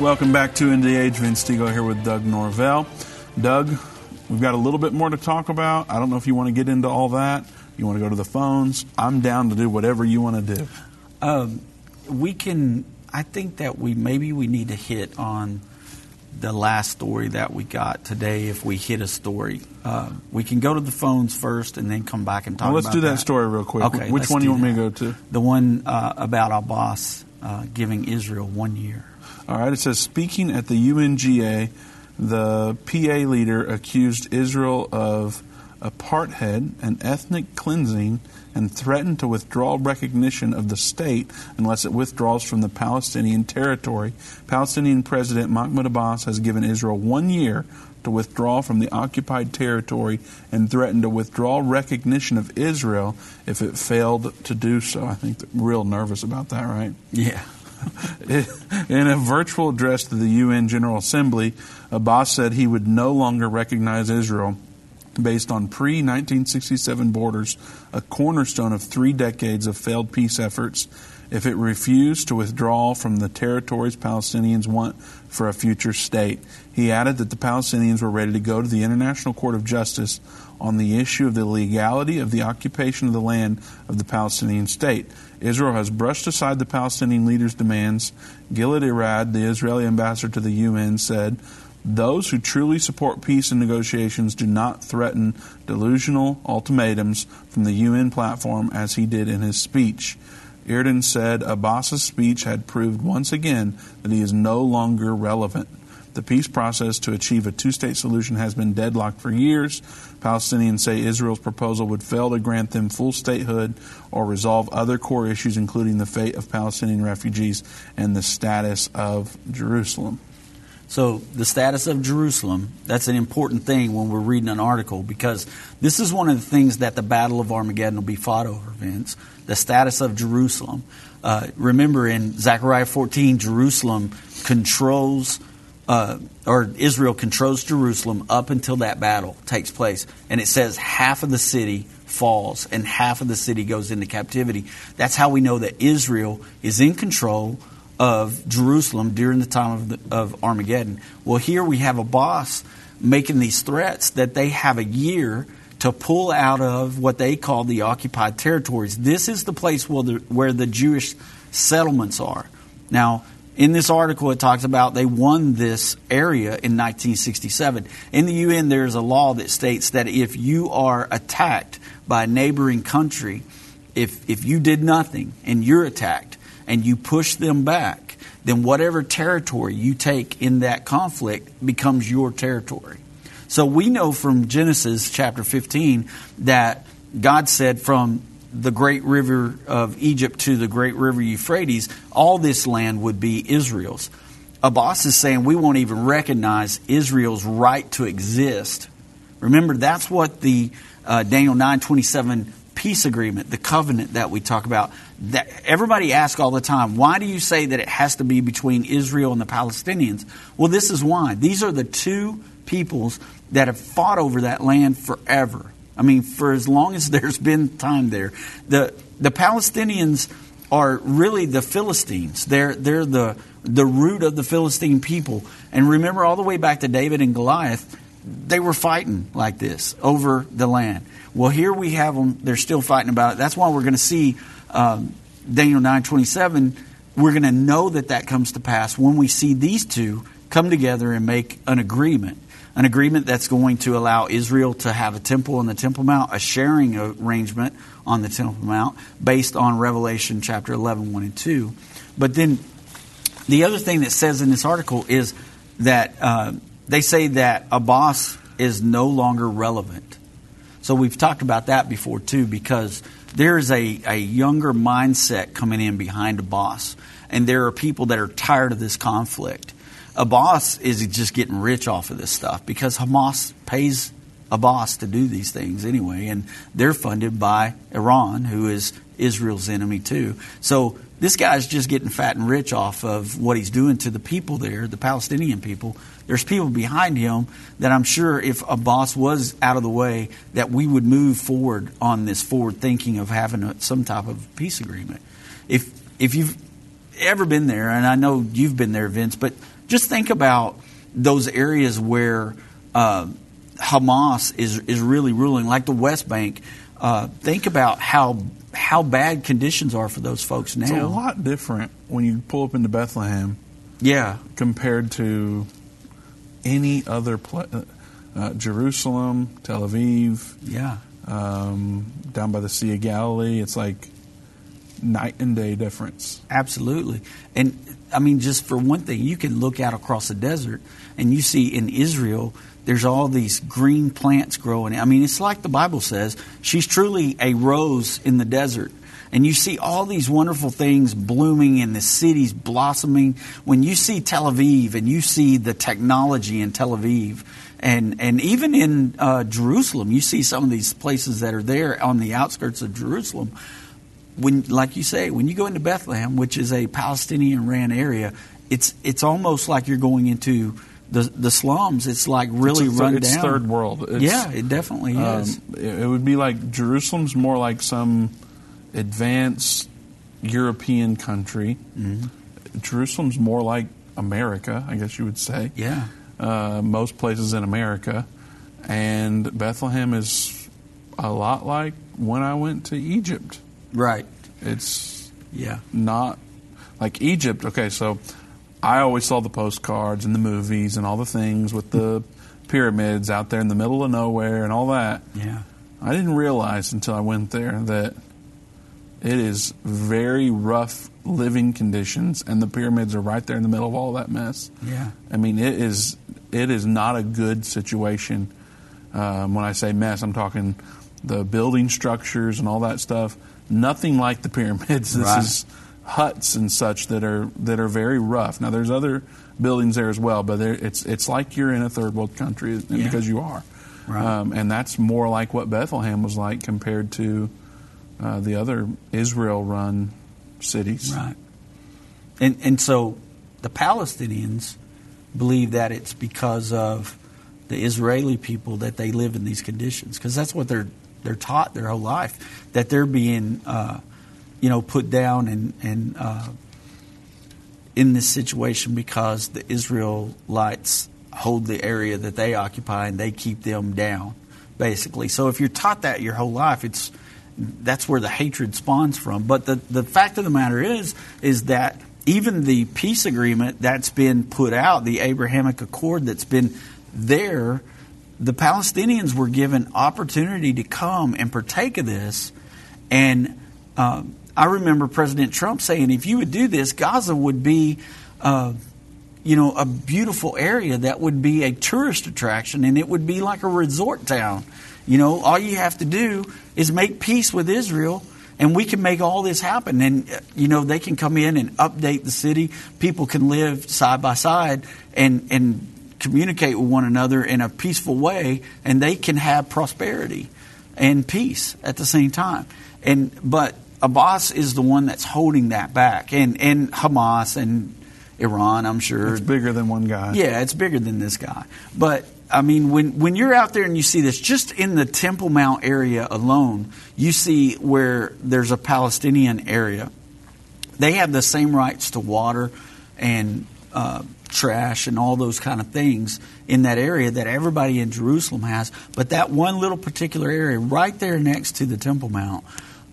[SPEAKER 1] Welcome back to End the Age. Vince Stegall here with Doug Norvell. Doug, We've got a little bit more to talk about. I don't know if you want to get into all that. You want to go to the phones. I'm down to do whatever you want to do.
[SPEAKER 2] Um, we can. I think that we maybe we need to hit on the last story that we got today. If we hit a story, uh, we can go to the phones first and then come back and talk.
[SPEAKER 1] Well, let's do that, story real quick.
[SPEAKER 2] Okay,
[SPEAKER 1] Which one do you want me to go to?
[SPEAKER 2] The one uh, about Abbas uh, giving Israel one year.
[SPEAKER 1] All right, it says speaking at the UNGA, the PA leader accused Israel of apartheid and ethnic cleansing and threatened to withdraw recognition of the state unless it withdraws from the Palestinian territory. Palestinian President Mahmoud Abbas has given Israel one year to withdraw from the occupied territory and threatened to withdraw recognition of Israel if it failed to do so. I think they're real nervous about that, right?
[SPEAKER 2] Yeah.
[SPEAKER 1] In a virtual address to the UN General Assembly, Abbas said he would no longer recognize Israel based on pre 1967 borders, a cornerstone of three decades of failed peace efforts, if it refused to withdraw from the territories Palestinians want for a future state. He added that the Palestinians were ready to go to the International Court of Justice on the issue of the legality of the occupation of the land of the Palestinian state. Israel has brushed aside the Palestinian leaders' demands. Gilad Erdan, the Israeli ambassador to the UN, said, those who truly support peace and negotiations do not threaten delusional ultimatums from the UN platform as he did in his speech. Erdan said Abbas's speech had proved once again that he is no longer relevant. The peace process to achieve a two state solution has been deadlocked for years. Palestinians say Israel's proposal would fail to grant them full statehood or resolve other core issues, including the fate of Palestinian refugees and the status of Jerusalem.
[SPEAKER 2] So, the status of Jerusalem, that's an important thing when we're reading an article because this is one of the things that the Battle of Armageddon will be fought over, Vince. The status of Jerusalem. Uh, remember in Zechariah 14, Jerusalem controls, uh, or Israel controls Jerusalem up until that battle takes place. And it says half of the city falls and half of the city goes into captivity. That's how we know that Israel is in control of Jerusalem during the time of, the, of Armageddon. Well, here we have Abbas making these threats that they have a year to pull out of what they call the occupied territories. This is the place where the, where the Jewish settlements are. Now, in this article, it talks about they won this area in 1967. In the UN, there's a law that states that if you are attacked by a neighboring country, if, if you did nothing and you're attacked, and you push them back, then whatever territory you take in that conflict becomes your territory. So we know from Genesis chapter 15 that God said from the great river of Egypt to the great river Euphrates, all this land would be Israel's. Abbas is saying we won't even recognize Israel's right to exist. Remember, that's what the uh, Daniel 927 peace agreement, the covenant that we talk about, that everybody asks all the time, why do you say that it has to be between Israel and the Palestinians? Well, this is why. These are the two peoples that have fought over that land forever. I mean, for as long as there's been time there. The the Palestinians are really the Philistines. They're they're the the root of the Philistine people. And remember all the way back to David and Goliath, they were fighting like this over the land. Well, here we have them. They're still fighting about it. That's why we're going to see um, Daniel nine twenty seven. We're going to know that that comes to pass when we see these two come together and make an agreement. An agreement that's going to allow Israel to have a temple on the Temple Mount, a sharing arrangement on the Temple Mount based on Revelation chapter 11, 1 and 2. But then the other thing that says in this article is that uh, they say that Abbas is no longer relevant. So we've talked about that before too, because there is a, a younger mindset coming in behind Abbas, and there are people that are tired of this conflict. Abbas is just getting rich off of this stuff because Hamas pays Abbas to do these things anyway, and they're funded by Iran, who is Israel's enemy too. So this guy's just getting fat and rich off of what he's doing to the people there, the Palestinian people. There's people behind him that I'm sure if Abbas was out of the way, that we would move forward on this forward thinking of having a, some type of peace agreement. If if you've ever been there, and I know you've been there, Vince, but just think about those areas where uh, Hamas is is really ruling, like the West Bank. Uh, think about how how bad conditions are for those folks now.
[SPEAKER 1] It's a lot different when you pull up into Bethlehem.
[SPEAKER 2] Yeah,
[SPEAKER 1] compared to any other place. Uh, uh, Jerusalem, Tel Aviv,
[SPEAKER 2] yeah,
[SPEAKER 1] um, down by the Sea of Galilee. It's like night and day difference.
[SPEAKER 2] Absolutely. And I mean, just for one thing, you can look out across the desert and you see in Israel, there's all these green plants growing. I mean, it's like the Bible says, she's truly a rose in the desert. And you see all these wonderful things blooming and the cities blossoming. When you see Tel Aviv and you see the technology in Tel Aviv, and and even in uh, Jerusalem, you see some of these places that are there on the outskirts of Jerusalem when, like you say, when you go into Bethlehem, which is a Palestinian ran area, it's it's almost like you're going into the the slums. It's like really
[SPEAKER 1] it's a,
[SPEAKER 2] run
[SPEAKER 1] it's
[SPEAKER 2] down.
[SPEAKER 1] third world. It's,
[SPEAKER 2] yeah, it definitely
[SPEAKER 1] um,
[SPEAKER 2] is.
[SPEAKER 1] It would be like Jerusalem's more like some advanced European country.
[SPEAKER 2] Mm-hmm.
[SPEAKER 1] Jerusalem's more like America, I guess you would say.
[SPEAKER 2] Yeah.
[SPEAKER 1] Uh, most places in America, and Bethlehem is a lot like when I went to Egypt.
[SPEAKER 2] Right.
[SPEAKER 1] It's
[SPEAKER 2] yeah
[SPEAKER 1] not like Egypt. Okay, so I always saw the postcards and the movies and all the things with the pyramids out there in the middle of nowhere and all that.
[SPEAKER 2] Yeah.
[SPEAKER 1] I didn't realize until I went there that it is very rough living conditions and the pyramids are right there in the middle of all that mess.
[SPEAKER 2] Yeah.
[SPEAKER 1] I mean, it is it is not a good situation. Um, when I say mess, I'm talking the building structures and all that stuff nothing like the pyramids. This
[SPEAKER 2] right.
[SPEAKER 1] is huts and such that are that are very rough. Now there's other buildings there as well, but it's it's like you're in a third world country
[SPEAKER 2] yeah.
[SPEAKER 1] because you are,
[SPEAKER 2] right.
[SPEAKER 1] um, and that's more like what Bethlehem was like compared to uh, the other Israel-run cities.
[SPEAKER 2] Right, and and so the Palestinians believe that it's because of the Israeli people that they live in these conditions because that's what they're they're taught their whole life that they're being, uh, you know, put down and and uh, in this situation because the Israelites hold the area that they occupy and they keep them down, basically. So if you're taught that your whole life, it's that's where the hatred spawns from. But the the fact of the matter is is that even the peace agreement that's been put out, the Abrahamic Accord that's been there the Palestinians were given opportunity to come and partake of this. And uh, I remember President Trump saying, if you would do this, Gaza would be, uh, you know, a beautiful area that would be a tourist attraction and it would be like a resort town. You know, all you have to do is make peace with Israel and we can make all this happen. And, uh, you know, they can come in and update the city. People can live side by side and, and communicate with one another in a peaceful way, and they can have prosperity and peace at the same time. And but Abbas is the one that's holding that back, and and Hamas and Iran, I'm sure
[SPEAKER 1] it's bigger than one guy.
[SPEAKER 2] Yeah, it's bigger than this guy. But I mean, when when you're out there and you see this, just in the Temple Mount area alone, you see where there's a Palestinian area. They have the same rights to water and uh, trash and all those kind of things in that area that everybody in Jerusalem has. But that one little particular area right there next to the Temple Mount,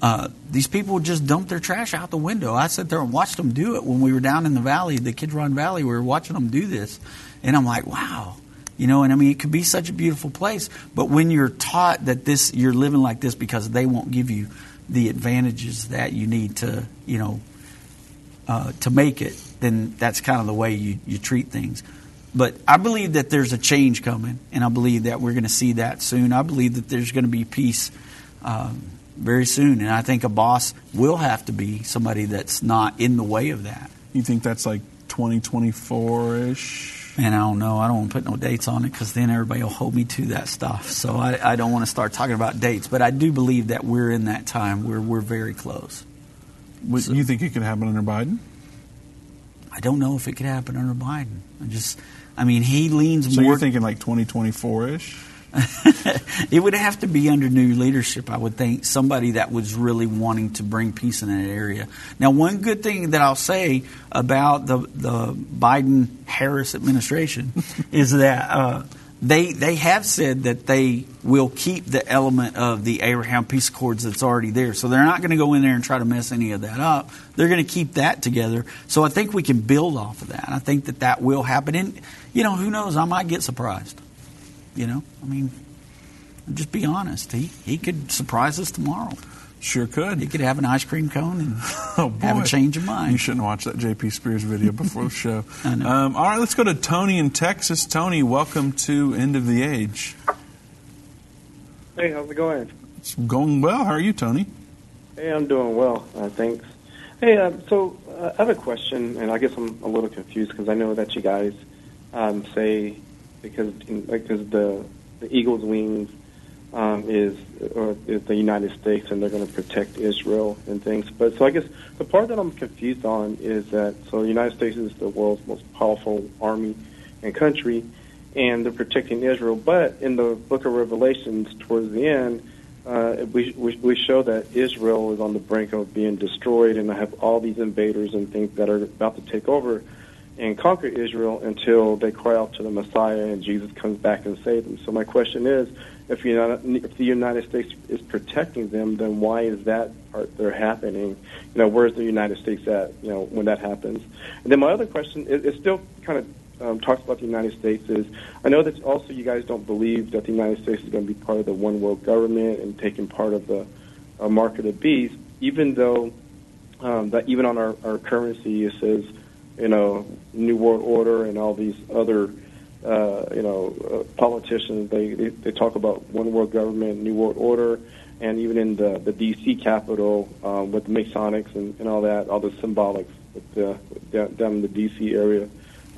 [SPEAKER 2] uh, these people would just dump their trash out the window. I sat there and watched them do it when we were down in the valley, the Kidron Valley. We were watching them do this, and I'm like, wow. You know, and I mean, it could be such a beautiful place, but when you're taught that this, you're living like this because they won't give you the advantages that you need to, you know, uh, to make it, then that's kind of the way you, you treat things. But I believe that there's a change coming, and I believe that we're going to see that soon. I believe that there's going to be peace um, very soon, and I think Abbas will have to be somebody that's not in the way of that.
[SPEAKER 1] You think that's like 2024 ish?
[SPEAKER 2] And I don't know. I don't want to put no dates on it because then everybody will hold me to that stuff. So I, I don't want to start talking about dates. But I do believe that we're in that time where we're very close.
[SPEAKER 1] So, you think it could happen under Biden?
[SPEAKER 2] I don't know if it could happen under Biden. I just, I mean, he leans
[SPEAKER 1] so
[SPEAKER 2] more.
[SPEAKER 1] you're thinking like 2024 ish?
[SPEAKER 2] it would have to be under new leadership, I would think. Somebody that was really wanting to bring peace in that area. Now, one good thing that I'll say about the the Biden Harris administration is that uh, they they have said that they will keep the element of the Abraham peace accords that's already there. So they're not going to go in there and try to mess any of that up. They're going to keep that together. So I think we can build off of that. I think that that will happen. And you know, who knows? I might get surprised. You know, I mean, just be honest. He he could surprise us tomorrow.
[SPEAKER 1] Sure could.
[SPEAKER 2] You could have an ice cream cone and
[SPEAKER 1] oh,
[SPEAKER 2] have a change of mind.
[SPEAKER 1] You shouldn't watch that JP Sears video before the show.
[SPEAKER 2] I know.
[SPEAKER 1] Um, all right, let's go to Tony in Texas. Tony, welcome to End of the Age.
[SPEAKER 9] Hey, how's it going?
[SPEAKER 1] It's going well. How are you, Tony?
[SPEAKER 9] Hey, I'm doing well. Uh, thanks. Hey, um, so uh, I have a question, and I guess I'm a little confused because I know that you guys um, say because because the the eagle's wings um, is or is the United States, and they're going to protect Israel and things. But so I guess the part that I'm confused on is that so the United States is the world's most powerful army and country, and they're protecting Israel. But in the Book of Revelations, towards the end, uh, we, we we show that Israel is on the brink of being destroyed, and I have all these invaders and things that are about to take over and conquer Israel until they cry out to the Messiah and Jesus comes back and saves them. So my question is, if, United, if the United States is protecting them, then why is that part there happening? You know, where's the United States at? You know, when that happens. And then my other question is, it still kind of um, talks about the United States. Is I know that also you guys don't believe that the United States is going to be part of the one world government and taking part of the uh, mark of the beast, even though um, that even on our, our currency it says you know, New World Order and all these other, uh, you know, uh, politicians. They, they they talk about one world government, New World Order, and even in the the D.C. Capitol um, with the Masonics and, and all that, all the symbolics with the, down, down in the D.C. area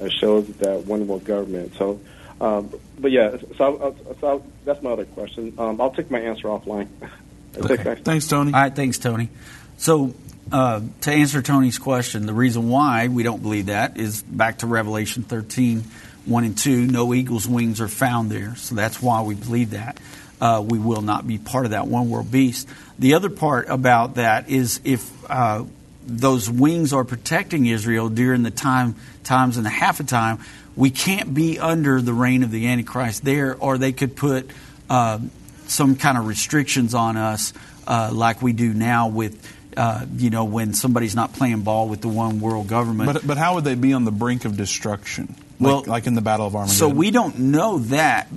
[SPEAKER 9] uh, shows that one world government. So. Um, but yeah, so, so that's my other question. Um, I'll take my answer offline.
[SPEAKER 2] Okay.
[SPEAKER 1] Thanks, Tony.
[SPEAKER 2] All right, thanks, Tony. So uh, to answer Tony's question, the reason why we don't believe that is back to Revelation 13, 1 and 2. No eagle's wings are found there, so that's why we believe that. Uh, we will not be part of that one world beast. The other part about that is if uh, those wings are protecting Israel during the time times and a half a time, we can't be under the reign of the Antichrist there, or they could put uh, some kind of restrictions on us, uh, like we do now with uh, you know, when somebody's not playing ball with the one world government.
[SPEAKER 1] But, but how would they be on the brink of destruction? Like, well, like in the Battle of Armageddon.
[SPEAKER 2] So we don't know that.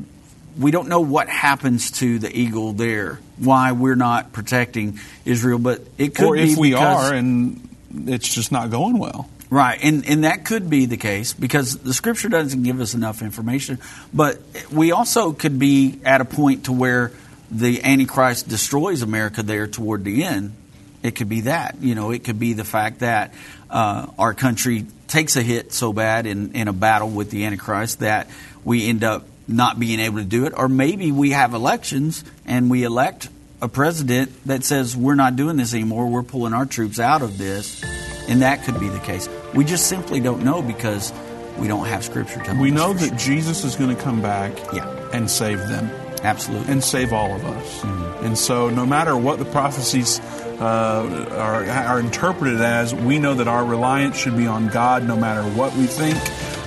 [SPEAKER 2] We don't know what happens to the eagle there. Why we're not protecting Israel, but it could
[SPEAKER 1] or
[SPEAKER 2] be
[SPEAKER 1] if we
[SPEAKER 2] because,
[SPEAKER 1] are, and it's just not going well.
[SPEAKER 2] Right, and and that could be the case because the Scripture doesn't give us enough information. But we also could be at a point to where the Antichrist destroys America there toward the end, it could be that. You know, it could be the fact that uh, our country takes a hit so bad in, in a battle with the Antichrist that we end up not being able to do it. Or maybe we have elections and we elect a president that says, we're not doing this anymore, we're pulling our troops out of this. And that could be the case. We just simply don't know because we don't have scripture telling
[SPEAKER 1] We
[SPEAKER 2] us
[SPEAKER 1] We
[SPEAKER 2] know
[SPEAKER 1] that
[SPEAKER 2] sure.
[SPEAKER 1] Jesus is going to come back
[SPEAKER 2] Yeah.
[SPEAKER 1] and save them.
[SPEAKER 2] Absolutely.
[SPEAKER 1] and save all of us. Mm-hmm. And so, no matter what the prophecies uh, are, are interpreted as, we know that our reliance should be on God no matter what we think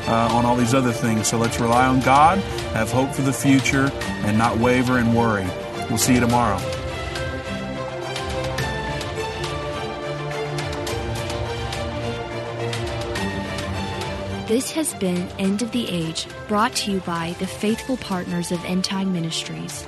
[SPEAKER 1] uh, on all these other things. So, let's rely on God, have hope for the future, and not waver and worry. We'll see you tomorrow.
[SPEAKER 10] This has been End of the Age, brought to you by the faithful partners of End Time Ministries.